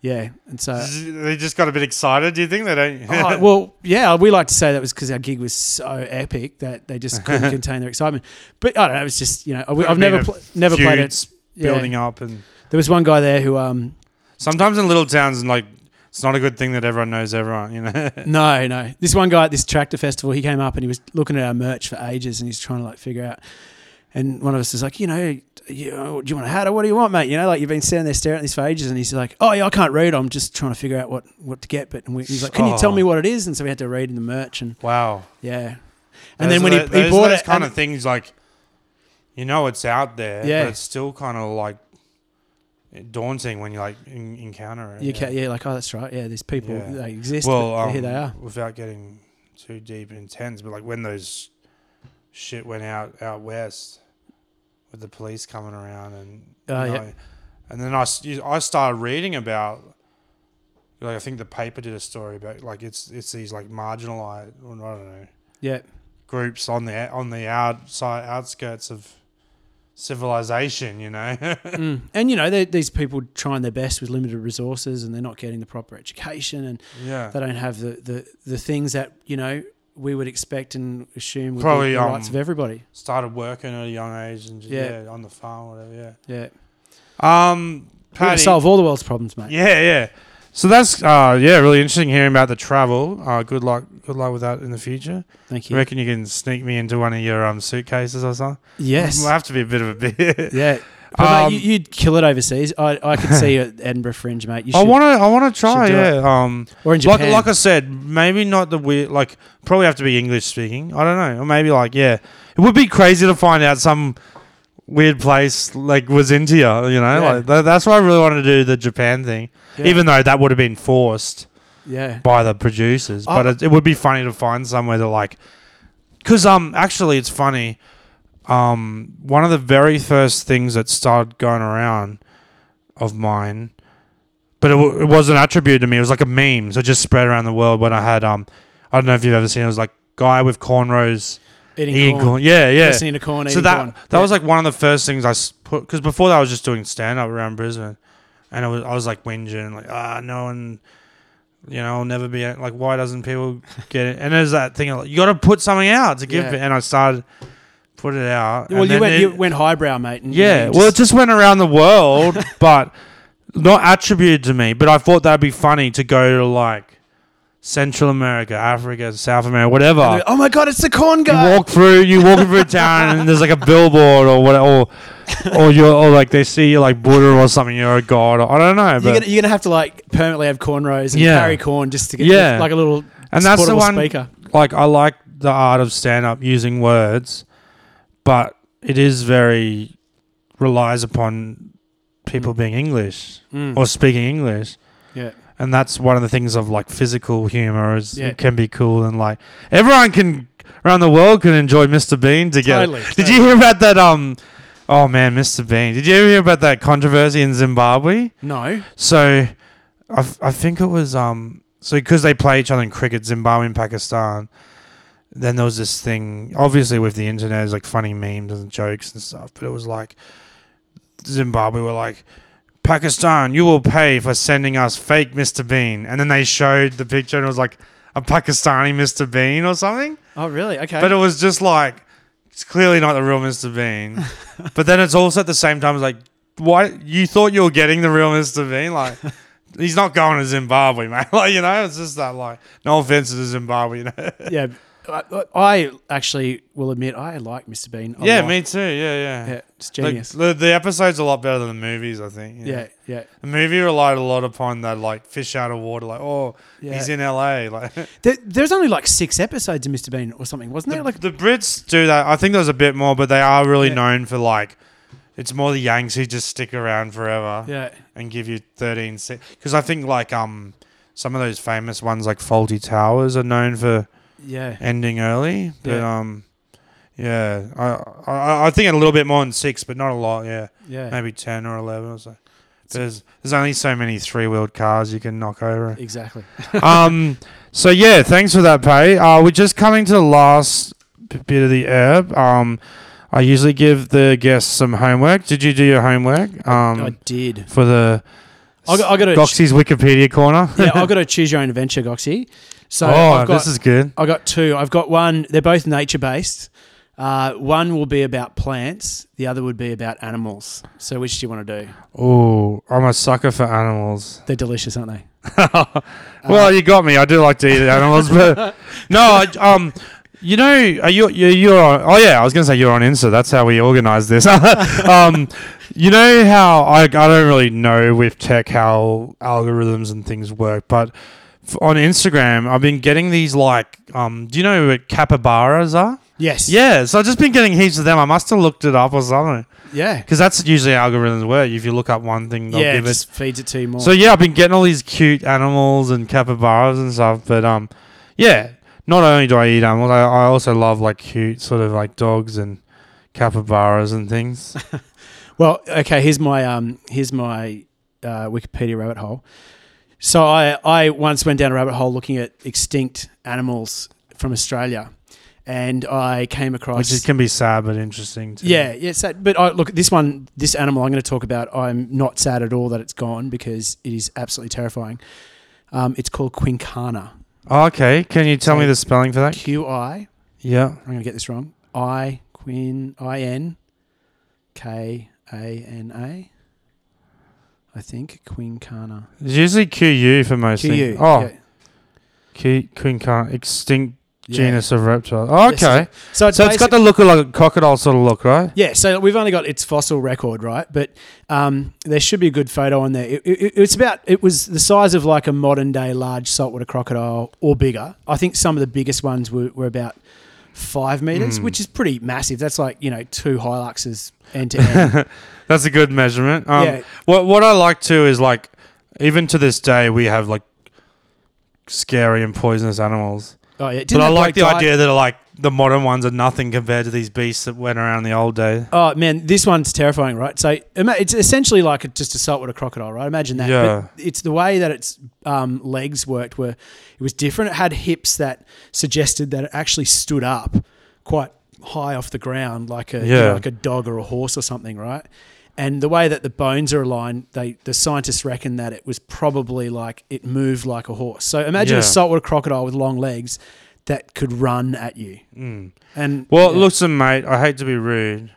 yeah, and so they just got a bit excited. Do you think they don't? Oh, [LAUGHS] well, yeah, we like to say that was because our gig was so epic that they just couldn't [LAUGHS] contain their excitement. But I don't know, it was just you know, I, Could've never pl- never played it. Yeah. building up and There was one guy there who, um, sometimes in little towns and like it's not a good thing that everyone knows everyone, you know. [LAUGHS] no, no, this one guy at this tractor festival, he came up and he was looking at our merch for ages and he's trying to like figure out. And one of us is like, you know, you know, do you want a hat or what do you want, mate? You know, like you've been standing there staring at this for ages, and he's like, oh yeah, I can't read. I'm just trying to figure out what what to get. But and we, he's like, can you tell Oh. me what it is? And so we had to read in the merch, and wow. yeah. And Those then when he, the- he those bought it, kind of things like you know it's out there, Yeah. but it's still kind of like daunting when you like en- encounter it. You yeah. can, yeah, like oh, that's right. Yeah, there's people Yeah. they exist. well, um, here they are. Without getting too deep and intense, but like when those shit went out out west with the police coming around and you Oh, yeah. and then I, I started reading about. Like I think the paper did a story about like it's it's these like marginalized or I don't know Yeah, groups on the on the outside outskirts of civilization, you know. [LAUGHS] mm. and you know these people trying their best with limited resources, and they're not getting the proper education, and yeah. they don't have the the, the things that you know we would expect and assume would Probably, be the rights um, of everybody. Started working at a young age and just, Yeah. yeah. on the farm, whatever. Yeah, Yeah. Um, we're Paddy. to solve all the world's problems, mate. Yeah, yeah. So that's uh, yeah, really interesting hearing about the travel. Uh, good luck, good luck with that in the future. Thank You you. reckon you can sneak me into one of your um suitcases or something? Yes. We'll have to be a bit of a bit. Yeah. [LAUGHS] But Um, mate, you, you'd kill it overseas. I, I could see you [LAUGHS] at Edinburgh Fringe, mate. You should, I want to, I want to try. should it. Yeah. Um, or in like Japan. like I said, maybe not the weird. Like probably have to be English speaking. I don't know, or maybe like yeah, it would be crazy to find out some weird place like was into you. You know, Yeah. like tha- that's why I really wanted to do the Japan thing, Yeah. even though that would have been forced yeah. by the producers. But it, it would be funny to find somewhere to like, because um actually it's funny. Um, one of the very first things that started going around of mine, but it, w- it wasn't attributed to me. It was like a meme, so it just spread around the world. When I had um, I don't know if you've ever seen. it, It was like guy with cornrows Eating, eating corn. corn. Yeah, yeah. Listening to corn, So that corn. that Yeah. was like one of the first things I put because before that I was just doing stand up around Brisbane, and I was I was like whinging like ah no one, you know, I'll never be like why doesn't people get it? And there's that thing like, you got to put something out to give Yeah. it, and I started put it out. Well, you went, it- you went highbrow, mate. And, yeah, well, it just- went around the world, [LAUGHS] but not attributed to me. But I thought that'd be funny to go to like Central America, Africa, South America, whatever. oh my god, it's the corn guy. You walk through, you walk through a town, and there's like a billboard or what, or or you're or like they see you like Buddha or something. You're a god. Or, I don't know, You're gonna, you're gonna have to like permanently have cornrows and Yeah. carry corn just to get Yeah. like a little and that's the one. speaker. Like I like the art of stand up using words, but it is very relies upon people Mm. being English Mm. or speaking English. yeah, and that's one of the things of like physical humor is Yeah. it can be cool and like everyone can around the world can enjoy Mr. Bean together. Totally, Did you hear about that? Um, oh man, Mr. Bean. Did you ever hear about that controversy in Zimbabwe? No. So, I, f- I think it was um so because they play each other in cricket, Zimbabwe and Pakistan. Then there was this thing, obviously with the internet, there's like funny memes and jokes and stuff. But it was like Zimbabwe were like, Pakistan, you will pay for sending us fake Mr. Bean, and then they showed the picture and it was like a Pakistani Mr. Bean or something. Oh, really? Okay. But it was just like it's clearly not the real Mr. Bean. [LAUGHS] but then it's also at the same time it's like why you thought you were getting the real Mr. Bean? Like [LAUGHS] he's not going to Zimbabwe, man. [LAUGHS] Like you know, it's just that like no offense to Zimbabwe, you know. yeah. I, I actually will admit I like Mr. Bean. yeah, lot. me too. Yeah, yeah. Yeah, it's Like, genius. the, the episode's a lot better than the movies, I think. know. yeah, yeah. The movie relied a lot upon that like fish out of water, like, oh, Yeah. he's in LA. [LAUGHS] Like There, there's only like six episodes of Mr. Bean or something, wasn't the, there? Like, the Brits do that. I think there's a bit more, but they are really Yeah. known for like it's more the Yanks who just stick around forever. yeah, and give you 13 because I think like um some of those famous ones like Fawlty Towers are known for yeah, ending early but Yeah. um yeah I, I I think a little bit more than 6 but not a lot yeah yeah. maybe 10 or 11 or so there's there's only so many three-wheeled cars you can knock over Exactly. [LAUGHS] um so yeah thanks for that pay uh we're just coming to the last bit of the herb um I usually give the guests some homework. Did you do your homework? Um, I did. for the I got, I got. Goxie's Wikipedia corner. yeah, I've [LAUGHS] got to choose your own adventure, Goxie. So oh, I've got, this is good. I got two. I've got one. They're both nature based. Uh, one will be about plants. The other would be about animals. So which do you want to do? Oh, I'm a sucker for animals. They're delicious, aren't they? [LAUGHS] well, you got me. I do like to eat animals, but [LAUGHS] no, I, um, you know, are you you you're on? Oh yeah, I was gonna say you're on Insta. That's how we organize this. [LAUGHS] um, you know how I I don't really know with tech how algorithms and things work, but on Instagram I've been getting these like um, do you know what capybaras are? Yes. Yeah, so I've just been getting heaps of them. I must have looked it up or something. Yeah. Because that's usually how algorithms work. If you look up one thing, they'll Yeah. Give it. just feeds it to you more. So yeah, I've been getting all these cute animals and capybaras and stuff. But um, yeah, not only do I eat animals, I, I also love like cute sort of like dogs and capybaras and things. [LAUGHS] Well, okay. Here's my um. Here's my uh, Wikipedia rabbit hole. So I I once went down a rabbit hole looking at extinct animals from Australia, and I came across. Which is, can be sad but interesting. Too. yeah, yeah. Sad. But I, look, this one, this animal I'm going to talk about, I'm not sad at all that it's gone because it is absolutely terrifying. Um, it's called Quinkana. Oh, okay. Can you tell So- me the spelling for that? Q I. Yeah. I'm going to get this wrong. I quin I N K A N A. I think Queen Quinkana. It's usually QU for most Q U. things. Oh, yeah. Q, Quinkana, extinct Yeah. genus of reptile. Oh, Yes, okay. So it's, so it's got the look of like a crocodile sort of look, right? yeah. So we've only got its fossil record, right? But um, there should be a good photo on there. It, it, it's about. It was the size of like a modern day large saltwater crocodile or bigger. I think some of the biggest ones were, were about five meters, Mm. which is pretty massive. That's like you know two Hiluxes end to end. [LAUGHS] That's a good measurement. Um, yeah. What what I like too is like, even to this day, we have like scary and poisonous animals. Oh yeah. but Didn't I like the die- idea that like the modern ones are nothing compared to these beasts that went around in the old days. Oh man, this one's terrifying, right? So it's essentially like a, just a saltwater crocodile, right? Imagine that. Yeah. But it's the way that its um, legs worked were it was different. It had hips that suggested that it actually stood up quite high off the ground, like a you know, like a dog or a horse or something, right? And the way that the bones are aligned, they the scientists reckon that it was probably like it moved like a horse. So imagine Yeah. a saltwater crocodile with long legs that could run at you. Mm. And Well, yeah. listen, mate. I hate to be rude.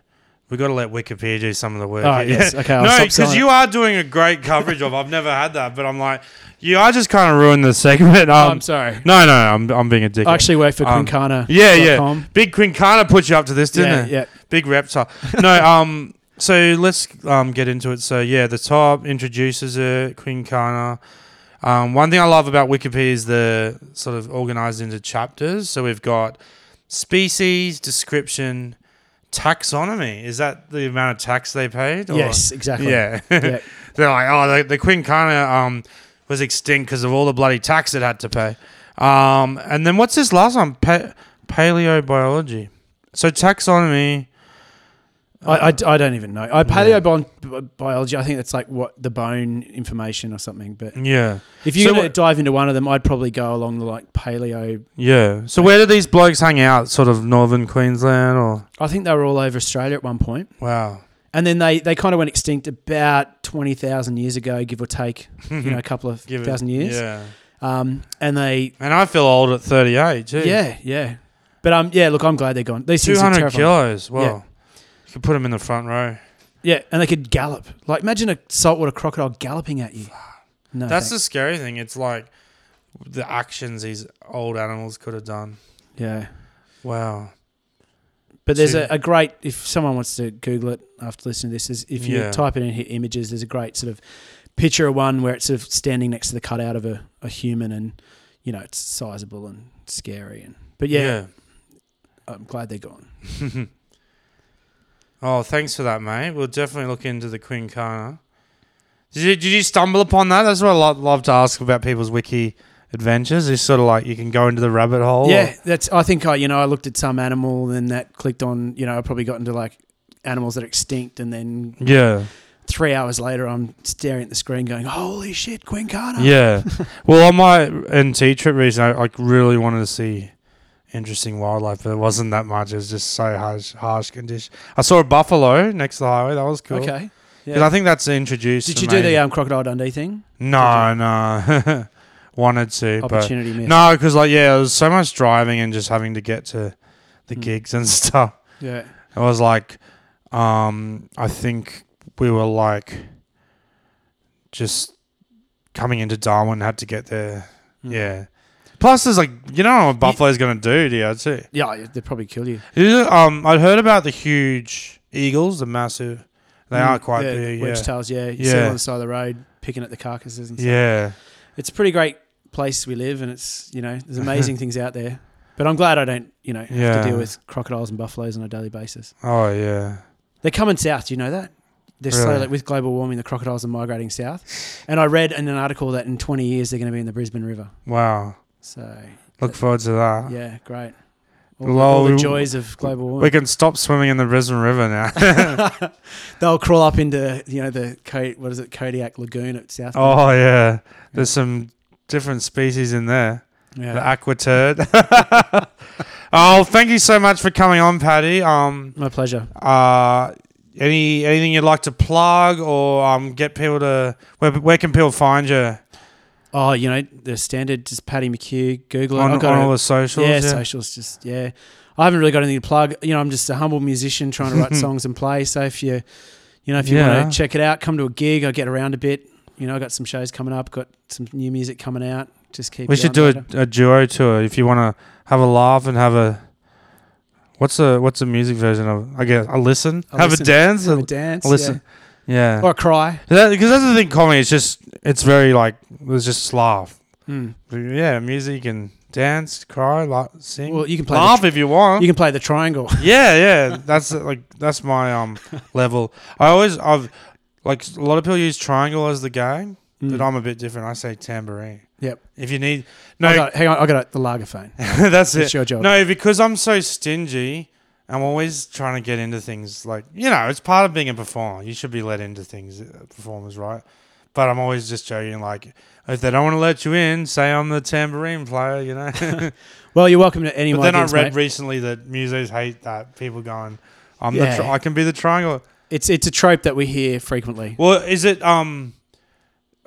We got to let Wikipedia do some of the work. Oh, here. yes. Okay, [LAUGHS] I'll no, because you are doing a great coverage of. I've never had that, but I'm like, you are just kind of ruining the segment. Oh, Um, I'm sorry. no, no, I'm I'm being a dick. I actually work for Um, Quinkana. yeah, yeah. Big Quinkana put you up to this, didn't yeah, it? yeah. Big reptile. no, [LAUGHS] um, so let's um get into it. So yeah, the top introduces it, Quinkana. Um, one thing I love about Wikipedia is the sort of organized into chapters. So we've got species, description, taxonomy. Is that the amount of tax they paid? or- Yes, exactly. Yeah. Yeah. [LAUGHS] They're like, oh, the, the Quinkana um, was extinct because of all the bloody tax it had to pay. Um, and then what's this last one? Pa- paleobiology. So taxonomy. I, I, I don't even know. I paleobiology. I think that's like what the bone information or something. But Yeah, if you're So what- dive into one of them, I'd probably go along the like paleo. yeah. So where do these blokes hang out? Sort of northern Queensland or I think they were all over Australia at one point, wow. and then they, they kind of went extinct about twenty thousand years ago, give or take, you know, a [LAUGHS] couple of Give it- thousand years. Yeah. Um, and they, And I feel old at 38 yeah, yeah. But um, yeah. Look, I'm glad they're gone. These 200 kilos. Well, Yeah. Could put them in the front row. Yeah, and they could gallop. Like imagine a saltwater crocodile galloping at you. No, That's the thanks. scary thing. It's like the actions these old animals could have done. yeah. Wow. But there's a, a great if someone wants to Google it after listening to this, is if you Yeah. type it in hit images, there's a great sort of picture of one where it's sort of standing next to the cutout of a, a human and you know, it's sizable and scary and but yeah, I'm glad they're gone. [LAUGHS] Oh, thanks for that, mate. We'll definitely look into the Quinkana. Did you, did you stumble upon that? That's what I love, love to ask about people's wiki adventures. It's sort of like you can go into the rabbit hole. Yeah, that's I think I you know, I looked at some animal and that clicked on, you know, I probably got into like animals that are extinct and then Yeah. three hours later I'm staring at the screen going, Holy shit, Quinkana. Yeah. [LAUGHS] well, on my NT trip recently, I like really wanted to see interesting wildlife, but it wasn't that much. It was just so harsh, harsh condition. I saw a buffalo next to the highway. That was cool. Okay. 'Cause I think that's introduced. Did you do the um, crocodile Dundee thing? No, no. [LAUGHS] wanted to, but Opportunity missed. no, because like yeah, it was so much driving and just having to get to the Mm. gigs and [LAUGHS] stuff. Yeah. It was like, um, I think we were like just coming into Darwin, had to get there. Mm. Yeah. Plus, there's like you don't know what buffalo's gonna do to you. I'd say. Yeah, they'd probably kill you. Um, I'd heard about the huge eagles, the massive. They are quite yeah, big. Wedge Yeah. tails, yeah. You see them on the side of the road picking at the carcasses and stuff. Yeah. It's a pretty great place we live and it's, you know, there's amazing [LAUGHS] things out there. But I'm glad I don't, you know, have Yeah. to deal with crocodiles and buffaloes on a daily basis. Oh yeah. They're coming south, do you know that? They're Really? slowly, with global warming, the crocodiles are migrating south. And I read in an article that in 20 years they're going to be in the Brisbane River. Wow. So, Look forward to that. yeah, great. All, all the joys of global warming. We can stop swimming in the Brisbane River now. [LAUGHS] They'll crawl up into, you know, the, what is it, Kodiak Lagoon at South. oh yeah. There's some different species in there. yeah. The aqua turd. [LAUGHS] oh, thank you so much for coming on, Paddy. Um, My pleasure. uh, any anything you'd like to plug or um, get people to where where can people find you Oh, you know, the standard, just Paddy McHugh, Google it. on, I've on got all a- the socials? yeah, socials, just, yeah. I haven't really got anything to plug. You know, I'm just a humble musician trying to write [LAUGHS] songs and play. So if you, you know, if you Yeah. want to check it out, come to a gig. I get around a bit. You know, I got some shows coming up, got some new music coming out. Just keep We should do a, a duo tour if you want to have a laugh and have a. What's a what's a music version of? I guess a listen, have listen, a dance, Have a, a dance. a listen. Yeah, Yeah. Or a cry. because that's the thing. Comedy, it's just it's very like there's just laugh. Mm. Yeah, music and dance, cry, la- sing. Well, you can play laugh the, if you want. you can play the triangle. [LAUGHS] yeah, yeah. That's like that's my um level. I always I've like a lot of people use triangle as the game, but Mm. I'm a bit different. I say tambourine. Yep. If you need I no, got, hang on, I got the lagerphone. [LAUGHS] that's it. It's your job. No, because I'm so stingy. I'm always trying to get into things like you know, it's part of being a performer. You should be let into things, uh, performers, right? But I'm always just joking. Like, if they don't want to let you in, say I'm the tambourine player. You know. [LAUGHS] Well, you're welcome to any but then I read mate. recently that musos hate that people going, "I'm Yeah. the tri- I can be the triangle." It's it's a trope that we hear frequently. Well, is it um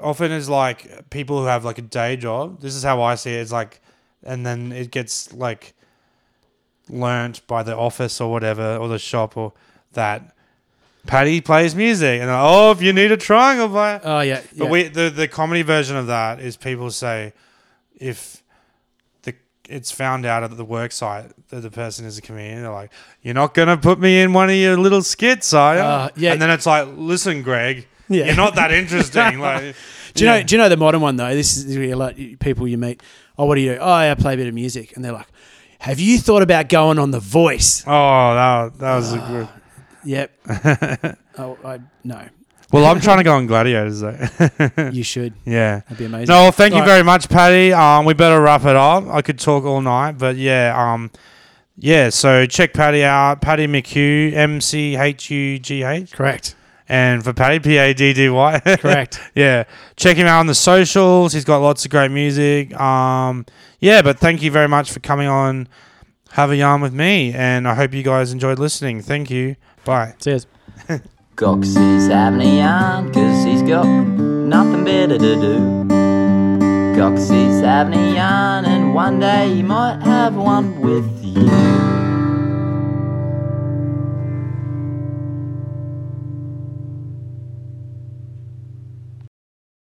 often is like people who have like a day job? This is how I see it. It's like, and then it gets like learnt by the office or whatever or the shop or that Paddy plays music and oh, if you need a triangle player. Oh yeah. But yeah. we the the comedy version of that is people say if the it's found out at the work site that the person is a comedian, they're like, You're not gonna put me in one of your little skits, are you? Uh, yeah. And then it's like, listen, Greg, Yeah. you're not that interesting. [LAUGHS] like Do you yeah. know? Do you know the modern one though? This is really like people you meet. Oh, what do you do? Oh, I play a bit of music, and they're like, "Have you thought about going on The Voice?" Oh, that, that was a good Yep. [LAUGHS] oh, I no. Well, I'm trying to go on gladiators though. [LAUGHS] You should. [LAUGHS] yeah. That'd be amazing. No, well, thank you very much, Paddy. Um, we better wrap it up. I could talk all night, but yeah, um, yeah. So check Paddy out, Paddy McHugh, M C H U G H, Correct. And for Paddy P A D D Y. Correct. [LAUGHS] yeah, check him out on the socials. He's got lots of great music. Um, yeah, but thank you very much for coming on. Have a yarn with me, and I hope you guys enjoyed listening. Thank you. Bye. Cheers. [LAUGHS] Cox he's having a yarn cause he's got nothing better to do. Cox he's having a yarn and one day he might have one with you.